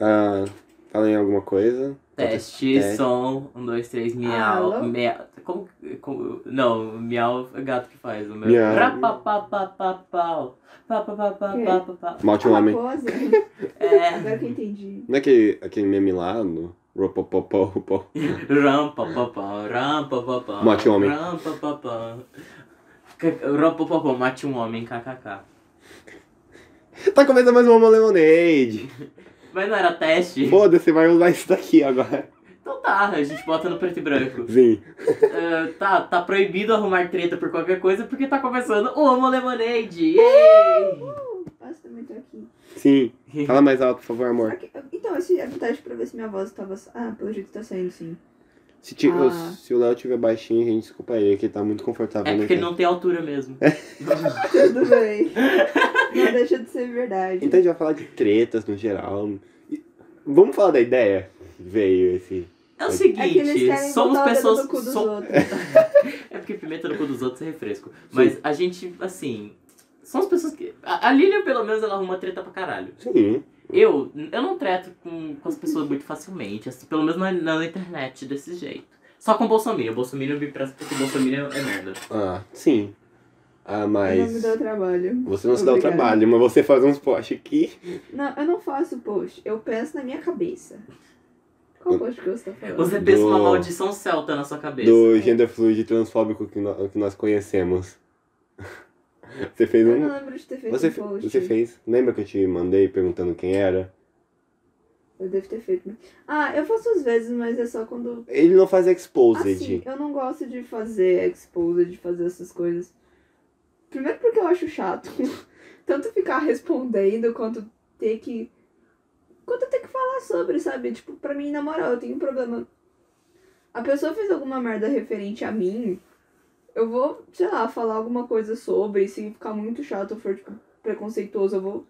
Ah, fala em alguma coisa. Teste, Teste. som, um, dois, três, miau. Alô? Como, como. Não, miau é gato que faz. O meu. Miau. Rapapapapapau. Papapapapapau. Malte A um homem. raposa? É. Agora que eu entendi. Não é aquele, aquele meme lá no Ropopopopopó. Rampapapau, rampapapau. Mate um homem. Rampapapau. Ca- Rampapapau, mate um homem, kkk. Tá começando mais uma Lemonade. Mas não era teste? Foda-se, vai usar isso daqui agora. Então tá, a gente bota no preto e branco. Sim. Ah, tá, tá proibido arrumar treta por qualquer coisa porque tá começando o Homo Lemonade. Nossa, também tô aqui. Sim. Fala mais alto, por favor, amor. Então, esse era um teste pra ver se minha voz tava. Ah, pelo jeito tá saindo sim. Se, ti- Ah. se o Léo tiver baixinho, a gente desculpa ele, que ele tá muito confortável. É porque ele não tem altura mesmo. Tudo bem. Não deixa de ser verdade. Então a gente vai falar de tretas no geral. E- Vamos falar da ideia? Veio esse. É o É seguinte, querem somos pessoas. no cu dos som-. É porque pimenta no cu dos outros é refresco. Mas a gente, assim. Somos pessoas que. A, a Lilian, pelo menos, ela arruma treta pra caralho. Sim. Eu, eu não treto com, com as pessoas muito facilmente, assim, pelo menos na, na internet desse jeito. Só com o Bolsonaro. O Bolsonaro me presta porque o Bolsonaro é merda. Ah, sim. Ah, Eu não me mas. dou trabalho. Você não se dá o Obrigada. trabalho, mas você faz uns posts aqui. Não, eu não faço post. Eu penso na minha cabeça. Qual post que você tá falando? Você pensa uma maldição celta na sua cabeça. Do gender fluid transfóbico que, no- que nós conhecemos. Você fez Eu um. não lembro de ter feito Você, um post. você fez. Lembra que eu te mandei perguntando quem era? Eu devo ter feito. Ah, eu faço às vezes, mas é só quando. Ele não faz exposed. Assim, eu não gosto de fazer exposed, de fazer essas coisas. Primeiro porque eu acho chato. Tanto ficar respondendo quanto ter que. Quanto ter que falar sobre, sabe? Tipo, pra mim, na moral, eu tenho um problema. A pessoa fez alguma merda referente a mim, eu vou, sei lá, falar alguma coisa sobre, e se ficar muito chato ou for, tipo, preconceituoso, eu vou.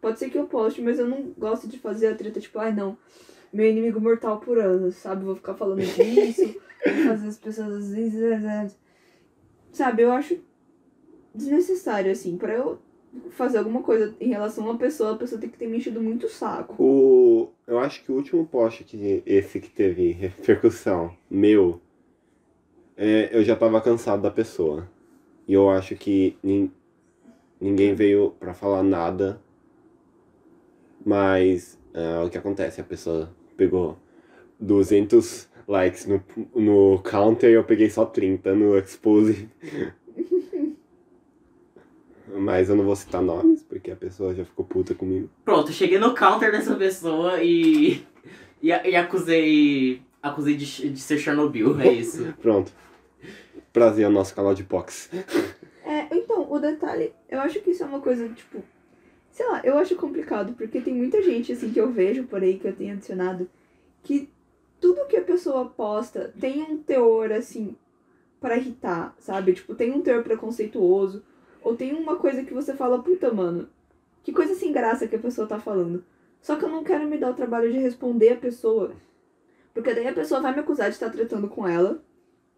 Pode ser que eu poste, mas eu não gosto de fazer a treta, tipo, ai não, meu inimigo mortal por anos, sabe? Vou ficar falando disso, vou fazer as pessoas assim, sabe? Eu acho desnecessário, assim, pra eu fazer alguma coisa em relação a uma pessoa, a pessoa tem que ter me enchido muito o saco. O, eu acho que o último post que esse que teve repercussão meu, é, eu já tava cansado da pessoa. E eu acho que nin- ninguém veio pra falar nada. Mas é, o que acontece? A pessoa pegou 200 likes no, no counter e eu peguei só 30 no expose. Mas eu não vou citar nomes, porque a pessoa já ficou puta comigo. Pronto, cheguei no counter dessa pessoa e. E, e acusei. Acusei de, de ser Chernobyl, é isso. Pronto. Prazer ao nosso canal de Pox. É, então, o detalhe, eu acho que isso é uma coisa, tipo, sei lá, eu acho complicado, porque tem muita gente, assim, que eu vejo por aí, que eu tenho adicionado, que tudo que a pessoa posta tem um teor, assim, pra irritar, sabe? Tipo, tem um teor preconceituoso, ou tem uma coisa que você fala, puta, mano, que coisa sem graça que a pessoa tá falando. Só que eu não quero me dar o trabalho de responder a pessoa, porque daí a pessoa vai me acusar de estar tratando com ela,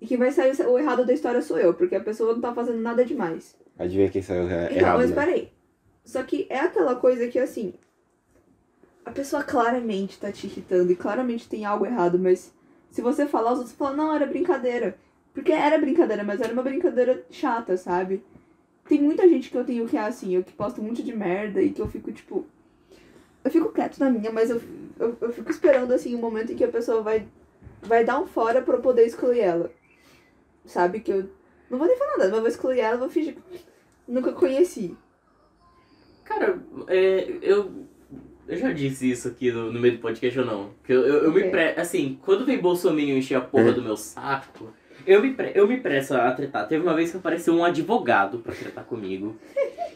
e quem vai sair o errado da história sou eu, porque a pessoa não tá fazendo nada demais. Adivinha quem saiu é- Então, errado, mas né? peraí. Só que é aquela coisa que, assim, a pessoa claramente tá te irritando e claramente tem algo errado, mas se você falar, os outros falam, não, era brincadeira. Porque era brincadeira, mas era uma brincadeira chata, sabe? Tem muita gente que eu tenho que é assim, eu que posto um monte de merda e que eu fico, tipo. Eu fico quieto na minha, mas eu, eu, eu fico esperando, assim, o momento em que a pessoa vai, vai dar um fora pra eu poder excluir ela. Sabe? Que eu não vou nem falar nada, mas vou excluir ela, vou fingir que nunca conheci. Cara, é, eu. Eu já disse isso aqui no, no meio do podcast ou não? Que eu, eu, eu me Ok. pre... Assim, quando vem Bolsonaro encher a porra do meu saco, eu me, pre... eu me presto a tretar. Teve uma vez que apareceu um advogado pra tretar comigo.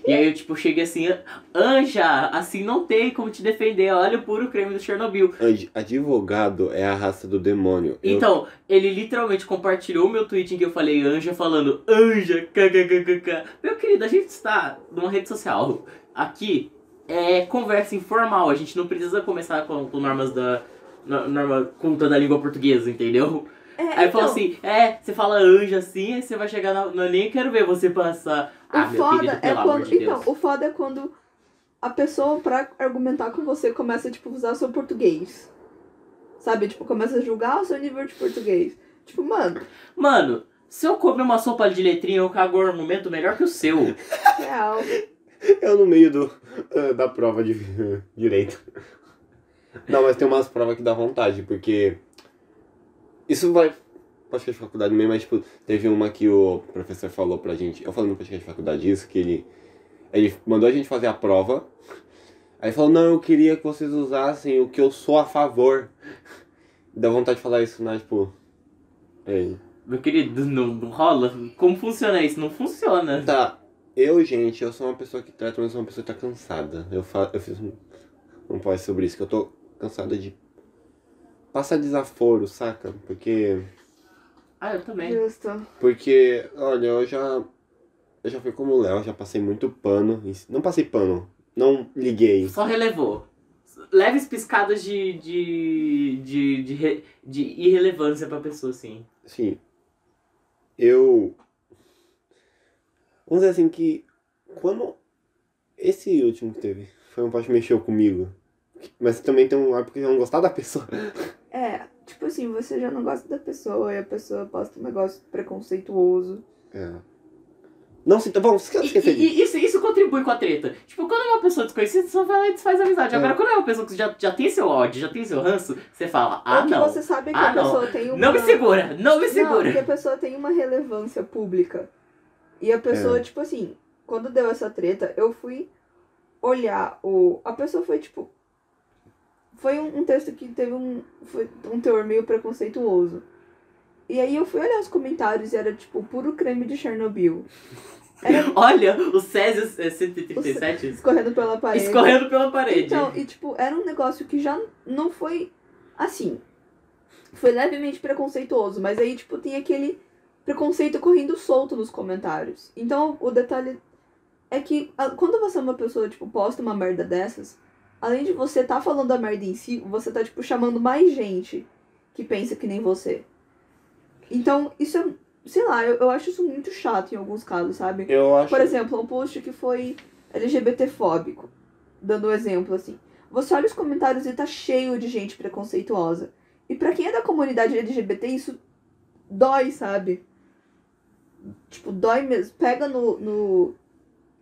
E aí eu, tipo, cheguei assim, Anja, assim não tem como te defender, olha o puro creme do Chernobyl. Ad- Advogado é a raça do demônio. Eu- Então, ele literalmente compartilhou o meu tweet em que eu falei Anja falando Anja, kkkk. Meu querido, a gente está numa rede social. Aqui é conversa informal, a gente não precisa começar com, com normas da. no- Norma culta da língua portuguesa, entendeu? É, Aí então, falou assim, é, você fala anja assim, aí você vai chegar na, na nem quero ver você passar. o Ah, meu foda querido, é quando. de então, o foda é quando a pessoa, pra argumentar com você, começa, tipo, a usar o seu português. Sabe? Tipo, começa a julgar o seu nível de português. Tipo, mano, Mano, se eu comer uma sopa de letrinha, eu cago um argumento melhor que o seu. real. Eu no meio do, eh, da prova de direito. Não, mas tem umas provas que dá vontade, porque. Isso vai. Podcast de faculdade mesmo, mas tipo, teve uma que o professor falou pra gente. Eu falei no podcast de faculdade isso, que ele. Ele mandou a gente fazer a prova. Aí falou, não, eu queria que vocês usassem o que eu sou a favor. Dá vontade de falar isso, né? Tipo. É. Meu querido, não, não rola? Como funciona isso? Não funciona. Tá, eu, gente, eu sou uma pessoa que trata, mas eu sou uma pessoa que tá cansada. Eu, fa eu fiz um, um post sobre isso, que eu tô cansada de passar desaforo, saca? Porque. Ah, eu também. Justo. Porque, olha, eu já. Eu já fui como o Léo, já passei muito pano. Não passei pano, não liguei. Só relevou. Leves piscadas de, de, de, de, de irrelevância pra pessoa, assim. Assim, eu. Vamos dizer assim que. Quando. Esse último que teve foi um post que mexeu comigo. Mas também tem um lado porque eu não gostar da pessoa. É, tipo assim, você já não gosta da pessoa e a pessoa posta um negócio preconceituoso. É. Não, sim, tá bom, E, esquece e- e isso, isso contribui com a treta. Tipo, quando é uma pessoa desconhecida, você só vai lá e desfaz a amizade. É. Agora, quando é uma pessoa que já, já tem seu ódio, já tem seu ranço, você fala, ah, que não. você sabe que Ah, a não. pessoa tem uma. Não me segura, não me Não, segura. que a pessoa tem uma relevância pública. E a pessoa, É. tipo assim, quando deu essa treta, eu fui olhar o. A pessoa foi tipo. Foi um, um texto que teve um. Foi um teor meio preconceituoso. E aí eu fui olhar os comentários e era tipo puro creme de Chernobyl. Era Olha, o Césio é 137 escorrendo pela parede. escorrendo pela parede. Então, e tipo, era um negócio que já não foi assim. Foi levemente preconceituoso, mas aí, tipo, tem aquele preconceito correndo solto nos comentários. Então, o detalhe é que quando você é uma pessoa, tipo, posta uma merda dessas, além de você tá falando a merda em si, você tá, tipo, chamando mais gente que pensa que nem você. Então, isso é, sei lá, eu, eu acho isso muito chato em alguns casos, sabe? Eu acho. Por exemplo, um post que foi LGBTfóbico, dando um exemplo assim. Você olha os comentários e tá cheio de gente preconceituosa. E pra quem é da comunidade LGBT, isso dói, sabe? Tipo, dói mesmo. Pega no, no,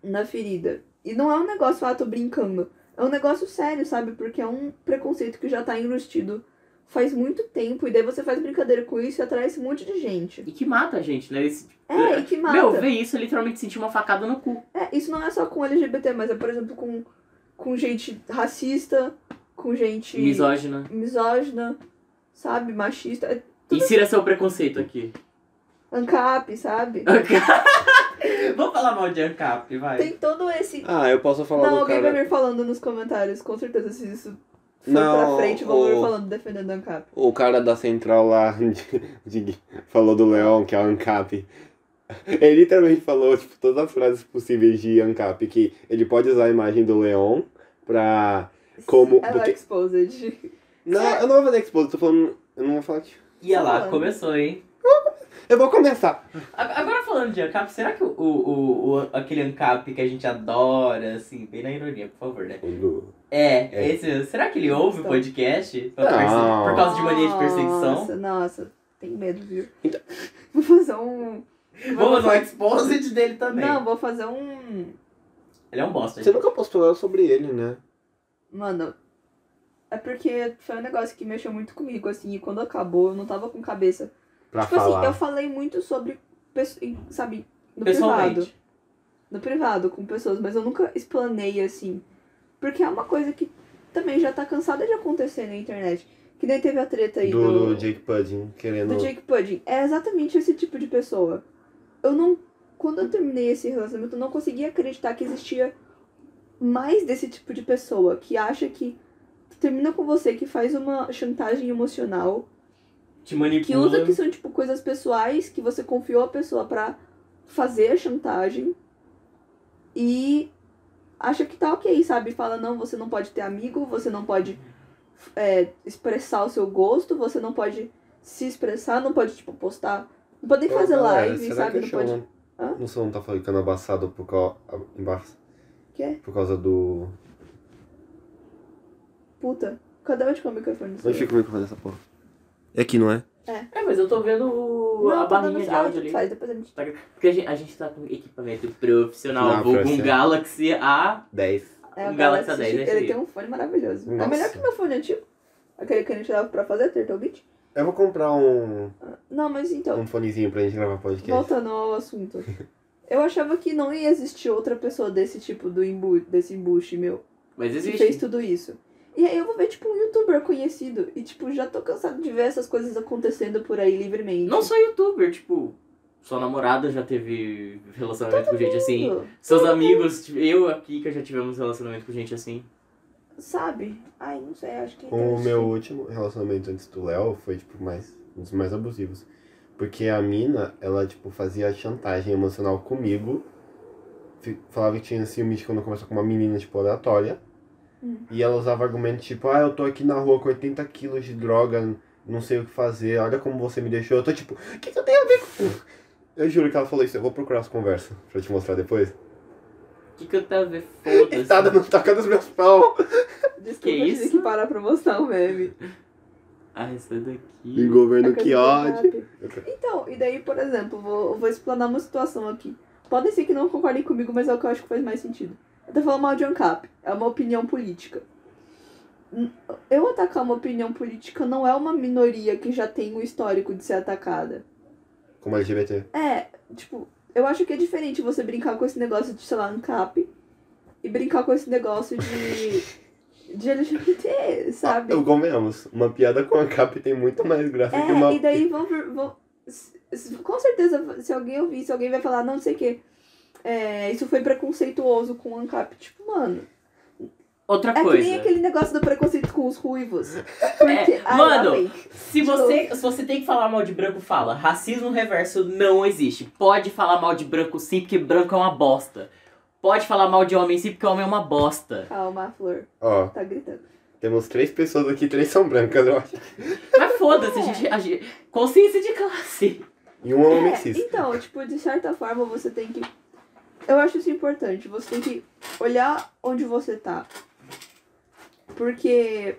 na ferida. E não é um negócio, ah, tô brincando. É um negócio sério, sabe? Porque é um preconceito que já tá enrustido faz muito tempo. E daí você faz brincadeira com isso e atrai esse monte de gente. E que mata a gente, né? Esse- É, e que mata. Meu, ver isso é literalmente sentir uma facada no cu. É, isso não é só com LGBT, mas é, por exemplo, com, com gente racista, com gente Misógina. misógina, sabe? Machista. É Insira seu preconceito aqui. ANCAP, sabe? Vamos falar mal de ANCAP, vai. Tem todo esse. Ah, eu posso falar Não, do alguém cara. vai vir falando nos comentários, com certeza, se isso for Não, pra frente, vão vir o- falando defendendo ANCAP. O cara da central lá de, de- falou do Leão, que é o ANCAP. Ele literalmente falou tipo, todas as frases possíveis de ANCAP, que ele pode usar a imagem do Leão pra. Como- Ela porque- exposed. Não, eu não vou fazer expose, tô falando. Eu não vou falar que. Ia lá, Falando. começou, hein? Eu vou começar. Agora falando de ANCAP, será que o, o, o- aquele ANCAP que a gente adora, assim, bem na ironia, por favor, né? É, É. esse. Será que ele ouve o Então. podcast? Por, por causa de mania de perseguição? Nossa, nossa, tem medo, viu? Então- Vou fazer um. Vou fazer um exposit dele também. Não, vou fazer um. Ele é um bosta. Você nunca postou sobre ele, né? Mano, é porque foi um negócio que mexeu muito comigo, assim, e quando acabou eu não tava com cabeça. Pra tipo falar. assim, eu falei muito sobre, sabe, no privado. No privado, com pessoas, mas eu nunca explanei assim. Porque é uma coisa que também já tá cansada de acontecer na internet. Que nem teve a treta aí do, do, do Jake Pudding, querendo. do Jake Pudding. É exatamente esse tipo de pessoa. Eu não. Quando eu terminei esse relacionamento, eu não conseguia acreditar que existia mais desse tipo de pessoa que acha que termina com você, que faz uma chantagem emocional, Te manipula. que usa que são tipo coisas pessoais que você confiou a pessoa pra fazer a chantagem e acha que tá ok, sabe? Fala, não, você não pode ter amigo, você não pode é, expressar o seu gosto, você não pode se expressar, não pode, tipo, postar. Não pode nem fazer galera, live, será sabe? Que Não o chão pode. Hã? não, som tá ficando abafado por causa. Embaixo. Quê? Por causa do. Puta, cadê onde que é o microfone? Onde fica o microfone dessa porra? É aqui, não é? É, mas eu tô vendo o- Não, a tá barrinha de áudio ali. faz, depois a gente... Tá- Porque a gente, a gente tá com equipamento profissional, Não, vulgo um profissional. Galaxy A. 10. É, Um o Galaxy Galaxy A10, é Chip, isso ele aí. tem um fone maravilhoso. É Nossa. melhor que meu fone antigo. Aquele que a gente dava pra fazer, Turtle Beach. Eu vou comprar um, Não, mas então, um fonezinho pra gente gravar podcast. voltando ao assunto. Eu achava que não ia existir outra pessoa desse tipo, do embu desse embuste meu, Mas que existe. fez tudo isso. E aí eu vou ver, tipo, um youtuber conhecido. E, tipo, já tô cansado de ver essas coisas acontecendo por aí livremente. Não só youtuber, tipo, sua namorada já teve relacionamento com gente assim. Seus amigos, tipo, eu aqui que já tivemos relacionamento com gente assim. Sabe? Ai, não sei, acho que... O meu último relacionamento antes do Léo foi, tipo, mais, um dos mais abusivos. Porque a mina, ela, tipo, fazia chantagem emocional comigo. Falava que tinha ciúmes quando começou com uma menina, tipo, aleatória. Hum. E ela usava argumentos tipo, ah, eu tô aqui na rua com 80 quilos de droga, não sei o que fazer, olha como você me deixou. Eu tô tipo, o que, que eu tenho a ver com... Eu juro que ela falou isso, eu vou procurar as conversas pra te mostrar depois. O que, que eu tenho a ver? Estada Foda-se. não toca nos meus pau. Desculpa, Que eu tive isso? que parar pra mostrar o meme. Ah, essa daqui. Em governo, É que ódio. Então, e daí, por exemplo, vou, vou explanar uma situação aqui. Podem ser que não concordem comigo, mas é o que eu acho que faz mais sentido. Eu tô falando mal de ANCAP. É uma opinião política. Eu atacar uma opinião política não é uma minoria que já tem o histórico de ser atacada. Como LGBT. É, tipo, eu acho que é diferente você brincar com esse negócio de, sei lá, ANCAP e brincar com esse negócio de. de LGBT, sabe? Ah, eu convenhamos, uma piada com a cap tem muito mais graça que uma... É, e daí vão, vão com certeza, se alguém ouvir, se alguém vai falar, não sei o que, é, isso foi preconceituoso com o ANCAP. Tipo, mano, Outra é que coisa. nem aquele negócio do preconceito com os ruivos. Porque, É, mano. Se você, se você tem que falar mal de branco, fala. Racismo reverso não existe. Pode falar mal de branco sim, porque branco é uma bosta. Pode falar mal de homem sim, porque homem é uma bosta. Calma, a Flor, Ó, tá gritando. temos três pessoas aqui, três são brancas, eu acho. Mas foda-se, a gente, a gente. Consciência de classe. E um é homem É, cis. então, tipo, de certa forma você tem que. Eu acho isso importante. Você tem que olhar onde você tá. Porque.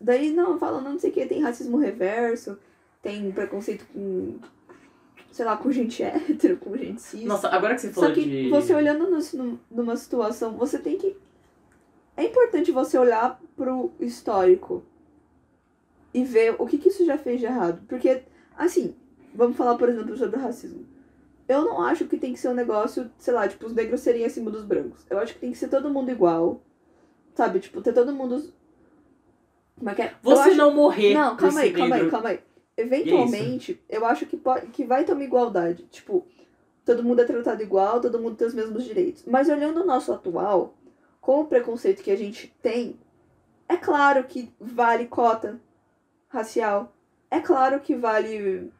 Daí, não, fala, não sei o que, tem racismo reverso, tem preconceito com. Sei lá, com gente hétero, com gente cis. Nossa, agora que você falou Só que de. você olhando no- num- numa situação, você tem que. É importante você olhar pro histórico e ver o que, que isso já fez de errado. Porque, assim, vamos falar, por exemplo, sobre o racismo. Eu não acho que tem que ser um negócio, sei lá, tipo, os negros serem acima dos brancos. Eu acho que tem que ser todo mundo igual. Sabe? Tipo, ter todo mundo. Como é que é? Você acho- não morrer. não, calma aí, calma aí, calma aí. Eventualmente, eu acho que, pode, que vai ter uma igualdade. Tipo, todo mundo é tratado igual, todo mundo tem os mesmos direitos. Mas olhando o nosso atual, com o preconceito que a gente tem, é claro que vale cota racial. É claro que vale.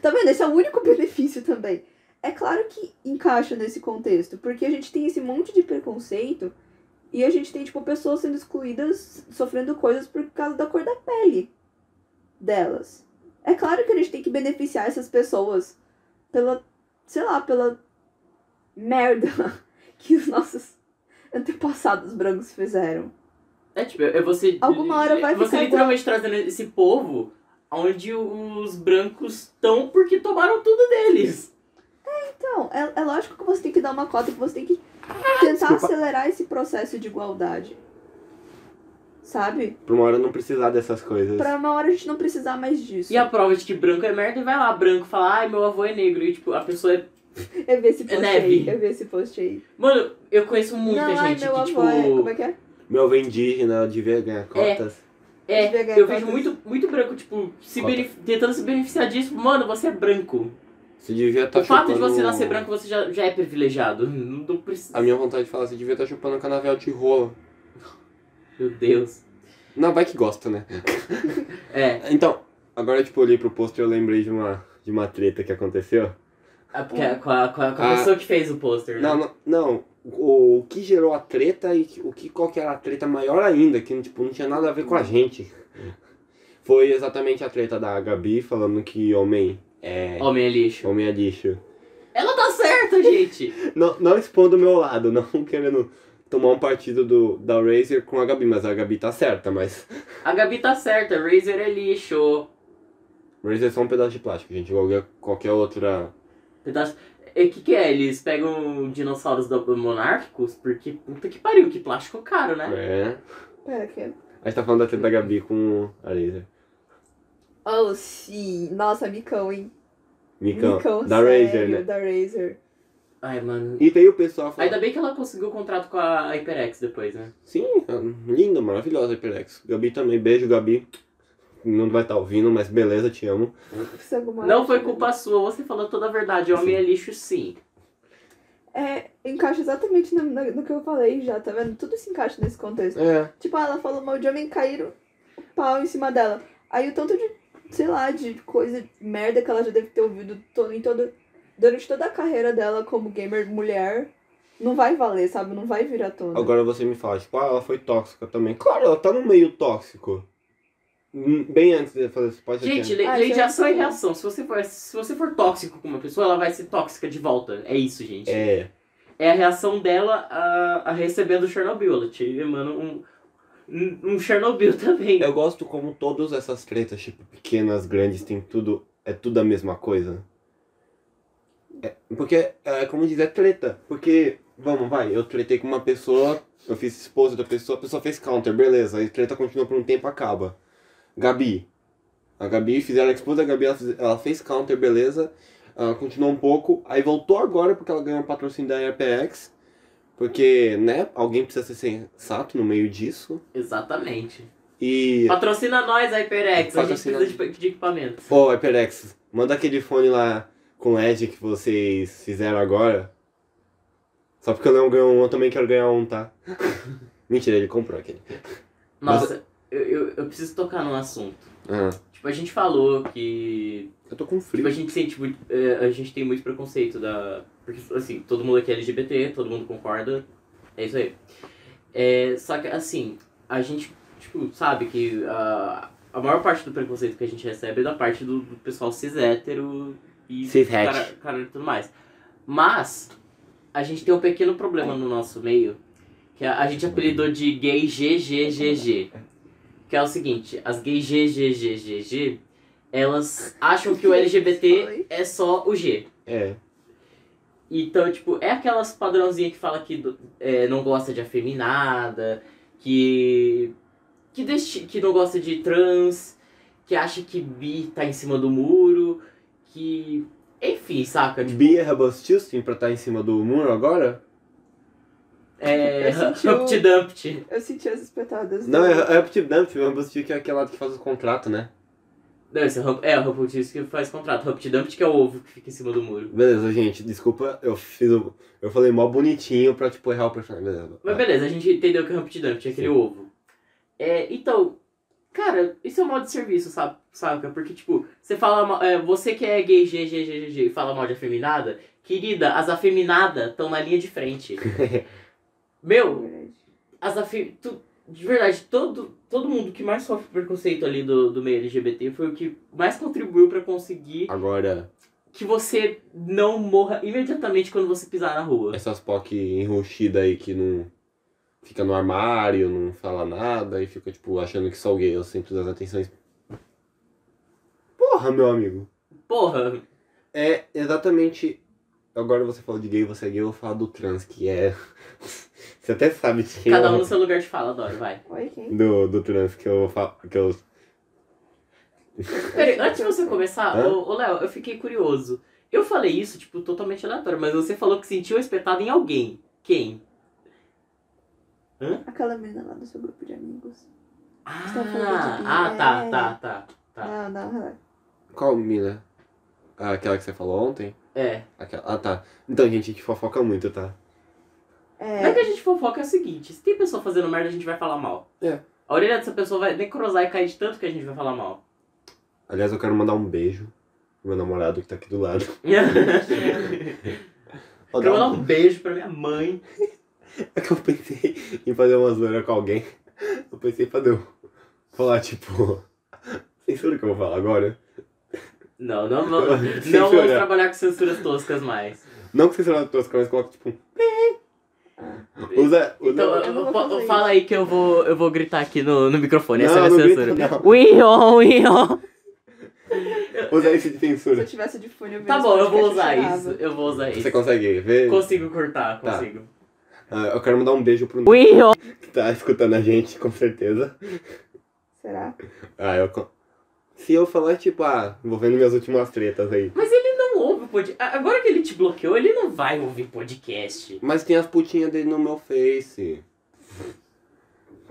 Tá vendo? Esse é o único benefício também. É claro que encaixa nesse contexto, porque a gente tem esse monte de preconceito e a gente tem, tipo, pessoas sendo excluídas, sofrendo coisas por causa da cor da pele delas. É claro que a gente tem que beneficiar essas pessoas pela, sei lá, pela merda que os nossos antepassados brancos fizeram. É tipo, é você. Alguma hora vai Você ficar literalmente trazendo esse povo onde os brancos estão porque tomaram tudo deles. Então, é, é lógico que você tem que dar uma cota, que você tem que tentar desculpa. acelerar esse processo de igualdade. Sabe? Pra uma hora não precisar dessas coisas. Pra uma hora a gente não precisar mais disso. E a prova de que branco é merda, e vai lá, branco, fala, ai, meu avô é negro. E tipo, a pessoa é. Eu vi esse É post neve. aí. Eu vi esse post aí. Mano, eu conheço muita não, ai, gente meu que, avô tipo. é. Como é que é? Meu avô indígena, eu devia ganhar cotas. É, ganhar eu vejo muito, muito branco, tipo, se benef- tentando se beneficiar disso. Mano, você é branco. Você devia estar o fato de você nascer branco, você já, já é privilegiado. Não, não precisa. A minha vontade de falar, você devia estar chupando canavial de rola. Meu Deus. Não, vai que gosta, né? É, Então, agora, tipo, eu olhei pro pôster e eu lembrei de uma, de uma treta que aconteceu. é porque com a, com a, com a Ah. pessoa que fez o pôster, né? Não, não, não. O, o que gerou a treta e o que, qual que era a treta maior ainda, que tipo, não tinha nada a ver com a gente. Foi exatamente a treta da Gabi falando que homem é. Homem é lixo. Homem é lixo. Certa, gente! Não, não expondo o meu lado, não querendo tomar um partido do, da Razer com a Gabi, mas a Gabi tá certa, mas. A Gabi tá certa, Razer é lixo. Razer é só um pedaço de plástico, gente. Qualquer, qualquer outra. Pedaço... O que, que é? Eles pegam dinossauros monárquicos? Porque puta que pariu, que plástico caro, né? É. Pera, que é- A gente tá falando da treta da Gabi com a Razer. Oh, sim. Nossa, micão, hein? Micão. Micão, da sério, Razer, né? Da Razer. Ai, mano. E tem o pessoal falando. Ainda bem que ela conseguiu o contrato com a HyperX depois, né? Sim, linda, maravilhosa a HyperX. Gabi também, beijo, Gabi. Não vai estar ouvindo, mas beleza, te amo. Não foi culpa sua, você falou toda a verdade. Homem é lixo sim. É, encaixa exatamente no, no, no que eu falei já, tá vendo? Tudo se encaixa nesse contexto. É. Tipo, ela falou mal de homem caíram o pau em cima dela. Aí o tanto de, sei lá, de coisa, merda que ela já deve ter ouvido to- em todo, durante toda a carreira dela como gamer mulher, não vai valer, sabe? Não vai vir à tona. Agora você me fala, tipo, ah, ela foi tóxica também. Claro, ela tá no meio tóxico. Hum, Bem antes de fazer esse pode Gente, lei, Ah, lei de isso é ação e bom. reação. Se você, for, se você for tóxico com uma pessoa, ela vai ser tóxica de volta. É isso, gente. É. É a reação dela a, a recebendo Chernobyl. Ela te um, um, um Chernobyl também. Eu gosto como todas essas tretas, tipo, pequenas, grandes, tem tudo. É tudo a mesma coisa. É, porque, é, como diz, é treta. Porque, vamos, vai, eu tretei com uma pessoa, eu fiz esposa da pessoa, a pessoa fez counter, beleza. Aí a treta continua por um tempo acaba. Gabi. A Gabi, fizeram a esposa da Gabi, ela fez, ela fez counter, beleza. Ela continuou um pouco, aí voltou agora porque ela ganhou um patrocínio da HyperX. Porque, né, alguém precisa ser sensato no meio disso. Exatamente. E. Patrocina nós, HyperX. A gente Patrocina- precisa de, de equipamento. Ô, HyperX, manda aquele fone lá com LED que vocês fizeram agora. Só porque o Leão ganhou um, eu também quero ganhar um, tá? Mentira, ele comprou aquele. Nossa, eu, eu, eu preciso tocar num assunto. Ah, Tipo, a gente falou que eu tô com Tipo, frio. a gente sente muito. é, a gente tem muito preconceito da. Porque, assim, todo mundo aqui é LGBT, todo mundo concorda. É isso aí. É, só que, assim, a gente, tipo, sabe que a, a maior parte do preconceito que a gente recebe é da parte do, do pessoal cis hétero e cara, cara e tudo mais. Mas, a gente tem um pequeno problema no nosso meio, que a, a gente apelidou de gay GGGG. Que é o seguinte, as gays GGGGG, elas acham que o LGBT é só o G. É. Então, tipo, é aquelas padrãozinhas que fala que é, não gosta de afeminada, que. Que, desti- que não gosta de trans, que acha que bi tá em cima do muro, que. Enfim, saca? Tipo, Bia Robustilstin pra estar em cima do muro agora? é. Eu senti o- Humpty Dumpty. Eu senti as espetadas. Não, dela. é Uptip Dump, o Robustil que é aquele lá que faz o contrato, né? Não, esse é, o Hump- é o Humpty Dumpty que faz contrato. Humpty Dumpty que é o ovo que fica em cima do muro. Beleza, gente, desculpa, eu fiz o... Eu falei mó bonitinho pra, tipo, errar o personagem, beleza. Mas beleza, a gente entendeu que é Humpty Dumpty, aquele Sim. ovo. É, então, cara, isso é um modo de serviço, sabe? Saca? Porque, tipo, você fala. mal- É, você que é gay, G, G, G, G, e fala mal de afeminada, querida, as afeminadas estão na linha de frente. Meu, Verdade. as afe... tu- De verdade, todo, todo mundo que mais sofre preconceito ali do, do meio LGBT foi o que mais contribuiu pra conseguir Agora, que você não morra imediatamente quando você pisar na rua. essas POC enrustidas aí que não fica no armário, não fala nada e fica, tipo, achando que o gay é o centro das atenções. Porra, meu amigo. Porra, É exatamente. Agora você falou de gay, você é gay, eu vou falar do trans, que é. você até sabe de quem cada eu- um no seu lugar de fala, adoro, vai. Oi, quem? do, do trans que eu falo. Que eu... Peraí, antes de você começar, Hã? ô, ô Léo, eu fiquei curioso. Eu falei isso, tipo, totalmente aleatório, mas você falou que sentiu espetado em alguém. Quem? Aquela menina lá do seu grupo de amigos. Ah, Você tá falando de ah tá, É. tá, tá, tá. Não, não, relaxa. Qual mina? Ah, aquela que você falou ontem? É. Aquela... Ah, tá. Então, gente, a gente fofoca muito, tá? Não é É, que a gente fofoca é o seguinte, se tem pessoa fazendo merda, a gente vai falar mal. É. A orelha dessa pessoa vai necrosar e cair de tanto que a gente vai falar mal. Aliás, eu quero mandar um beijo pro meu namorado que tá aqui do lado. Quero mandar um- um beijo pra minha mãe. É que eu pensei em fazer uma zoeira com alguém. Eu pensei pra eu falar, tipo. Censura que eu vou falar agora? Não, não, não, não vamos trabalhar com censuras toscas mais. Não que censura tosca, mas coloca tipo. um Usa. usa Então, Eu vou fazer fala aí que eu vou, eu vou gritar aqui no, no microfone. Essa Não, é a grita, censura. Uion, uion. Usa esse de Se censura. eu tivesse de fone, eu Tá bom, eu vou usar isso. Eu vou usar Você isso. consegue ver? Consigo cortar, Tá. Ah, eu quero mandar um beijo pro Uion. que tá escutando a gente, com certeza. Será? Ah, eu. Se eu falar, tipo, ah, envolvendo minhas últimas tretas aí. Mas ele não ouve o podcast. Agora que ele te bloqueou, ele não vai ouvir podcast. Mas tem as putinhas dele no meu Face.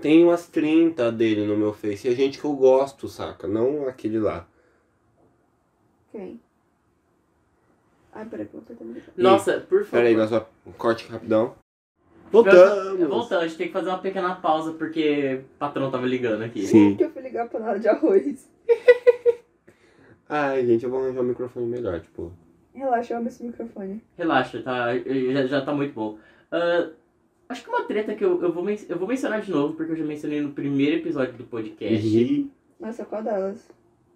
Tem umas 30 dele no meu Face. E a gente que eu gosto, saca? Não aquele lá. Quem? Ai, peraí, que eu ligar. Nossa, por favor. Pera aí, nós só corte rapidão. Voltamos. Voltamos! Voltamos, a gente tem que fazer uma pequena pausa porque o patrão tava ligando aqui. Sim. que eu fui ligar a panela de arroz. Ai, gente, eu vou arranjar um microfone melhor, tipo. Relaxa, eu amo esse microfone. Relaxa, tá? Já, já tá muito bom. Ah, acho que uma treta que eu, eu, vou eu vou mencionar de novo, porque eu já mencionei no primeiro episódio do podcast. Nossa, qual delas?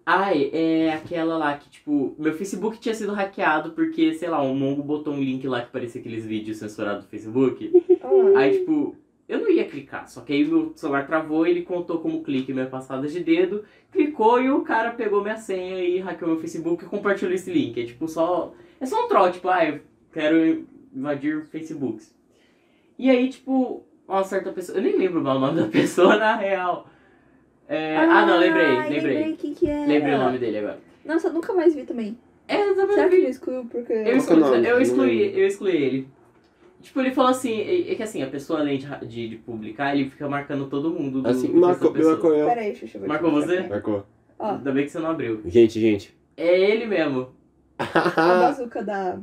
Ai, é aquela lá que, tipo, meu Facebook tinha sido hackeado porque, sei lá, um mongo botou um link lá que parecia aqueles vídeos censurados do Facebook. Aí, tipo, eu não ia clicar, só que aí meu celular travou, ele contou como clique minha passada de dedo, clicou e o cara pegou minha senha e hackeou meu Facebook e compartilhou esse link. É tipo só. É só um troll, tipo, ah, eu quero invadir Facebooks. E aí, tipo, uma certa pessoa. Eu nem lembro o nome da pessoa na real. É, ah, não, lembrei, lembrei. Lembrei quem que era. Lembrei o nome dele agora. Nossa, eu nunca mais vi também. É, eu também Será que vi. ele excluiu porque... Eu que é excluí, eu excluí, eu excluí ele. Tipo, ele falou assim, é é que assim, a pessoa além de, de, de publicar, ele fica marcando todo mundo do Assim, marcou, marcou eu. Pera aí, Xuxa, eu vou te Marcou você? é. Marcou. Ó, Ainda bem que você não abriu. Gente, gente. É ele mesmo. a bazuca da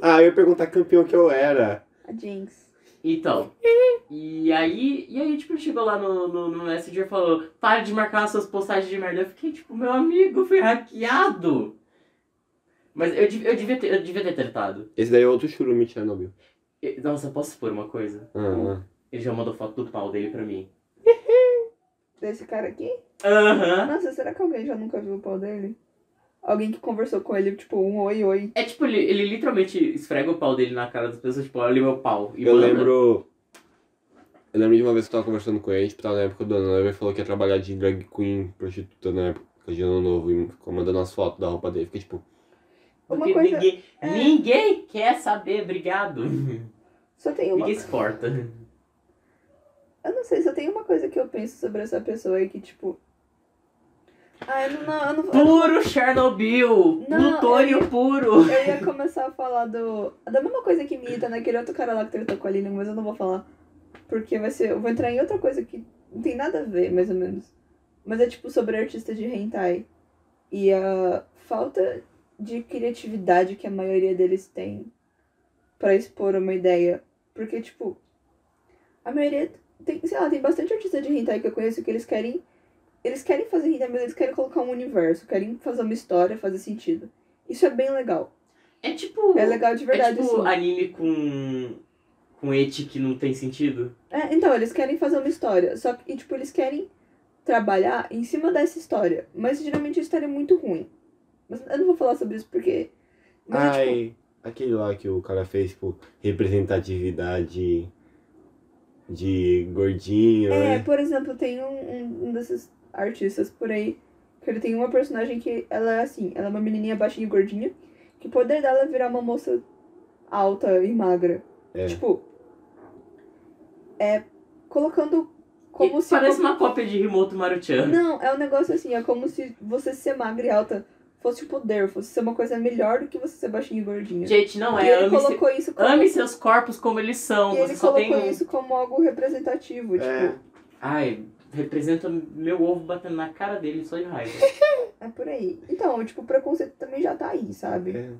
ah, eu ia perguntar que campeão que eu era. a Jinx. Então. E aí, e aí, tipo, ele chegou lá no, no, no Messenger e falou, pare de marcar as suas postagens de merda. Eu fiquei, tipo, meu amigo foi hackeado. Mas eu, eu, devia, ter, eu devia ter tretado. Esse daí é outro churume de Chernobyl. E- Nossa, posso expor uma coisa? Ah, Ele já mandou foto do pau dele pra mim. Desse cara aqui? Aham. Nossa, será que alguém já nunca viu o pau dele? Alguém que conversou com ele, tipo, um oi, oi. É tipo, ele, ele literalmente esfrega o pau dele na cara das pessoas, tipo, olha o meu pau. E eu manda. lembro. Eu lembro de uma vez que eu tava conversando com ele, tipo, tava na época do ano novo, ele falou que ia trabalhar de drag queen, prostituta na época de ano novo, e ficou mandando as fotos da roupa dele. Fiquei tipo, Uma Porque coisa- ninguém, é. ninguém quer saber, obrigado. Só tem uma... Ninguém se importa. Eu não sei, só tem uma coisa que eu penso sobre essa pessoa aí que, tipo... Eu não... não, não Puro Chernobyl! Plutônio puro! Eu ia começar a falar do. Da mesma coisa que me irrita naquele outro cara lá que tretou com a Lilian, mas eu não vou falar. Porque vai ser. Eu vou entrar em outra coisa que não tem nada a ver, mais ou menos. Mas é tipo sobre artistas de hentai. E a falta de criatividade que a maioria deles tem pra expor uma ideia. Porque, tipo, a maioria. Tem, sei lá, tem bastante artista de hentai que eu conheço que eles querem. Eles querem fazer mas eles querem colocar um universo, querem fazer uma história, fazer sentido. Isso é bem legal. É tipo. É legal de verdade, é tipo assim. anime com. com eti que não tem sentido. É, então, eles querem fazer uma história. Só que, e, tipo, eles querem trabalhar em cima dessa história. Mas geralmente a história é muito ruim. Mas eu não vou falar sobre isso porque. Mas, é, tipo, ai, aquele lá que o cara fez, tipo, representatividade de gordinho, é, né? por exemplo, tem um, um, um desses artistas por aí que ele tem uma personagem que ela é assim, ela é uma menininha baixinha e gordinha, que o poder dela é virar uma moça alta e magra. É. Tipo, é colocando como E se parece uma- uma cópia de Rimoto Maruchan. Não, é um negócio assim, é como se você ser magra e alta fosse o poder, fosse ser uma coisa melhor do que você ser baixinha e gordinha. Gente, não e é. ele Ame, se- colocou isso como, ame seus corpos como eles são. e Você ele só tem colocou um. isso como algo representativo, É. tipo, Ai, representa meu ovo batendo na cara dele só de raiva. é por aí. Então, tipo, o preconceito também já tá aí, sabe? É.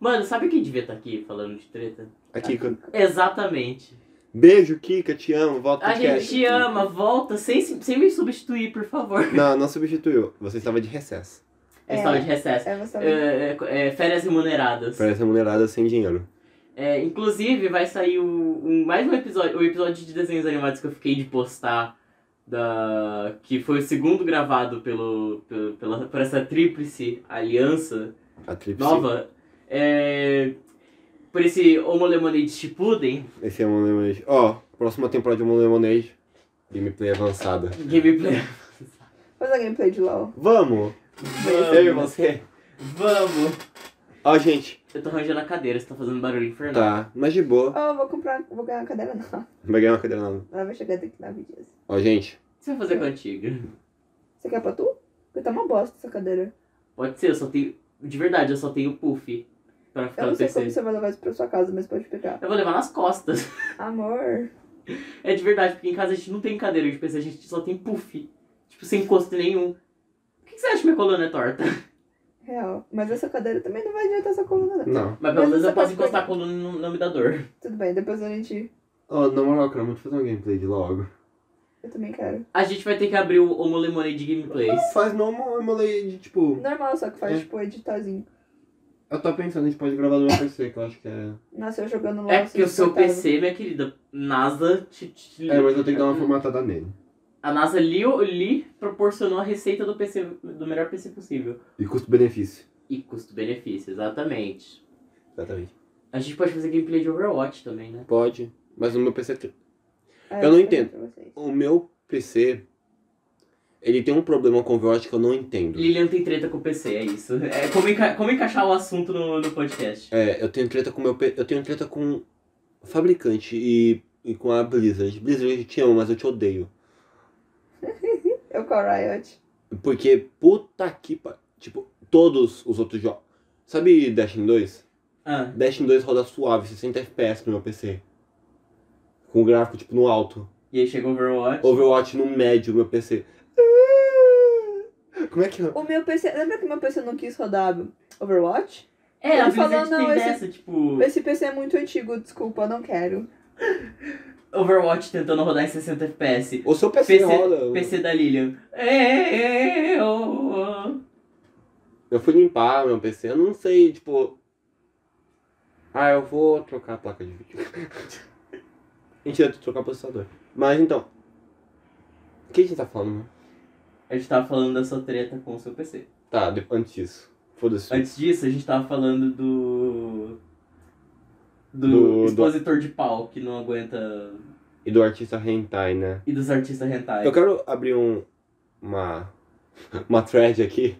Mano, sabe quem devia estar aqui falando de treta? Aqui, quando- Exatamente. beijo, Kika, te amo, volta A gente te ama, volta sem, se- sem me substituir, por favor. Não, não substituiu. Você estava de recesso. Eu É. estava de recesso. É, você É, é, é, férias remuneradas. Parece remunerada sem dinheiro. É, inclusive, vai sair o, um, mais um episódio, o episódio de desenhos animados que eu fiquei de postar, da, que foi o segundo gravado pelo, pelo, pela, por essa tríplice aliança A tríplice. nova. É, por esse Homo Lemonade Shippuden, Esse é um Lemonade. Ó, próxima temporada de um Lemonade. Gameplay avançada. gameplay. Faz a gameplay de LOL. Vamos! Eu e Vamos, você. vamos. Ó, gente. Eu tô arranjando a cadeira, você tá fazendo barulho infernal. Tá, mas de boa. Oh, vou comprar. Vou ganhar uma cadeira não. Vai ganhar uma cadeira nova. Ela vai chegar daqui na vídeo. Ó, gente. O que você vai fazer contigo? Você quer pra tu? Porque tá uma bosta essa cadeira. Pode ser, eu só tenho. De verdade, eu só tenho puff pra ficar Eu não sei PC. como você vai levar isso pra sua casa, mas pode pegar. Eu vou levar nas costas. Amor. É de verdade, porque em casa a gente não tem cadeira de PC, a gente só tem puff. Tipo, sem encosto nenhum. Por que você acha que minha coluna é torta? Real. Mas essa cadeira também não vai adiantar essa coluna, não. Não. Mas pelo menos eu posso encostar a coluna e não, não me dá dor. Tudo bem, depois a gente. Ó, na moral, eu quero muito fazer um gameplay de logo. Eu também quero. A gente vai ter que abrir o Homo Lemonade Gameplays. Faz normal Lemonade, tipo. Normal, só que faz É. tipo editarzinho. Eu tô pensando, a gente pode gravar no meu PC, que eu acho que é. Nossa, eu jogando LOL. É porque o seu. PC, minha querida, NASA te, te- É, mas eu tenho que dar uma formatada nele. A NASA lhe, lhe proporcionou a receita do PC, do melhor PC possível. E custo-benefício. E custo-benefício, exatamente. Exatamente. A gente pode fazer gameplay de Overwatch também, né? Pode. Mas no meu PC. tem- É, Eu não entendo. O meu PC. Ele tem um problema com o Overwatch que eu não entendo. Lilian tem treta com o PC, é isso. É como, enca- como encaixar o assunto no, no podcast. É, eu tenho treta com meu P... Eu tenho treta com o fabricante e, e com a Blizzard. Blizzard eu te amo, mas eu te odeio. Eu com a Riot. Porque, puta que pa... Tipo, todos os outros jogos. Sabe Destiny 2? Ah, Destiny 2 roda suave, 60 FPS no meu PC. Com o gráfico, tipo, no alto. e aí chega o Overwatch. Overwatch no médio, meu PC. Como é que é? O meu PC. Lembra que meu PC não quis rodar Overwatch? É, Ele falou, não, esse- dessa, tipo, Esse PC é muito antigo, desculpa, eu não quero. Overwatch tentando rodar em 60 FPS. O seu PC, PC, roda. PC da Lilian. É, é, oh, Eu fui limpar meu PC, eu não sei, tipo. Ah, eu vou trocar a placa de vídeo. Mentira, trocar o processador. Mas então. O que a gente tá falando? né? A gente tava falando da sua treta com o seu PC. Tá, antes disso. Foda-se. Antes disso, a gente tava falando do. Do, Do- expositor de pau que não aguenta. E do artista hentai, né? E dos artistas hentai. Eu quero abrir um. Uma. Uma thread aqui.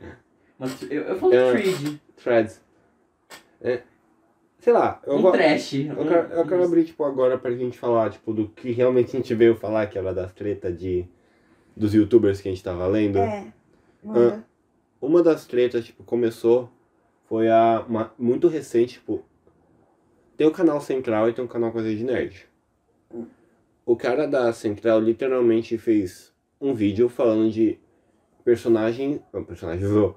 Mas Eu, eu falo É. trade. Threads. É, sei lá, eu Um vou. trash. Eu um- quero, eu quero abrir, tipo, agora pra gente falar, tipo, do que realmente a gente veio falar, que era das tretas de... Dos youtubers que a gente tava lendo. É. Manda. Uma das tretas, tipo, começou, foi a... Uma, muito recente, tipo... Tem o canal Central e tem o canal Coisa de Nerd. O cara da Central literalmente fez um vídeo falando de personagem... Personagens... oh,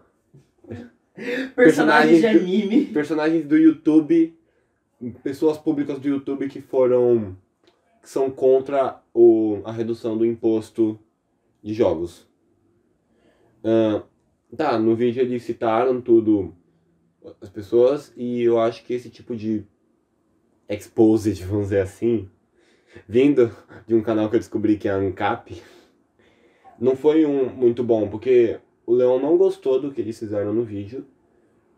Personagens de anime. personagens do YouTube, pessoas públicas do YouTube que foram que são contra o, a redução do imposto de jogos. Ah, tá, no vídeo eles citaram tudo as pessoas e eu acho que esse tipo de exposed, vamos dizer assim, vindo de um canal que eu descobri que é a Ancap, não foi um muito bom, porque o Leon não gostou do que eles fizeram no vídeo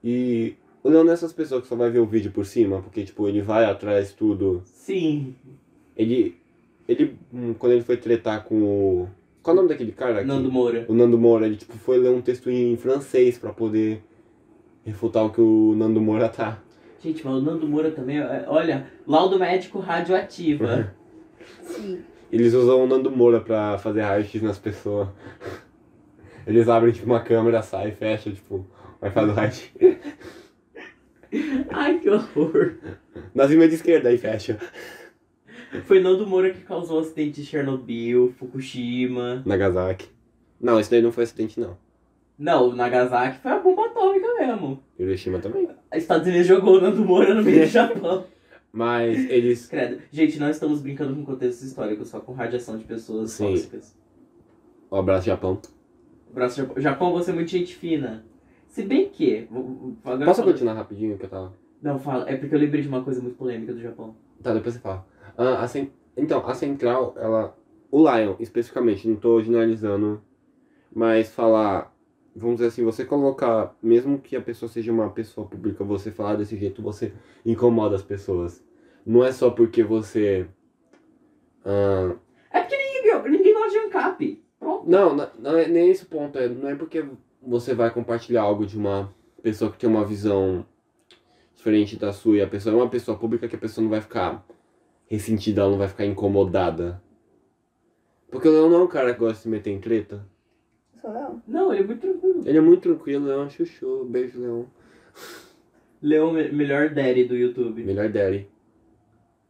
e o Leon não é essas pessoas que só vai ver o vídeo por cima, porque tipo, ele vai atrás tudo. Sim. Ele. Ele. hum, Quando ele foi tretar com o. Qual é o nome daquele cara? aqui? Nando Moura. O Nando Moura, ele tipo, foi ler um texto em francês pra poder refutar o que o Nando Moura tá. Gente, mas o Nando Moura também, é- olha, laudo médico radioativa. Sim. Eles usam o Nando Moura pra fazer raio-x nas pessoas. Eles abrem tipo uma câmera, sai, fecha, tipo, vai fazer o raio-x. Ai, que horror. Na cima de esquerda, aí fecha. Foi Nando Moura que causou o acidente de Chernobyl, Fukushima. Nagasaki. Não, esse daí não foi acidente, não. Não, o Nagasaki foi a bomba atômica mesmo. Hiroshima também. Os Estados Unidos jogou o Nando Moura no meio do Japão. Mas eles. Credo. Gente, não estamos brincando com contextos históricos, só com radiação de pessoas Sim. tóxicas. Um abraço, Japão. Braço Japão. Japão, você é muito gente fina. Se bem que. agora Posso fala- continuar rapidinho que eu tava. Não, fala. É porque eu lembrei de uma coisa muito polêmica do Japão. Tá, depois você fala. Ah, a Então, a central, ela. O Lion, especificamente, não tô generalizando, mas falar vamos dizer assim, você colocar, mesmo que a pessoa seja uma pessoa pública, você falar desse jeito, você incomoda as pessoas. Não é só porque você. ah, É porque ninguém, ninguém gosta de ANCAP. Pronto. não, não, não é nem esse o ponto. É, não é porque você vai compartilhar algo de uma pessoa que tem uma visão diferente da sua e a pessoa é uma pessoa pública que a pessoa não vai ficar ressentida, ela não vai ficar incomodada. Porque o Leão não é um cara que gosta de se meter em treta. Sou Leão. Não, ele é muito tranquilo. Ele é muito tranquilo, Leão é chuchu. Beijo, Leão. Leão, me- melhor daddy do YouTube. Melhor daddy.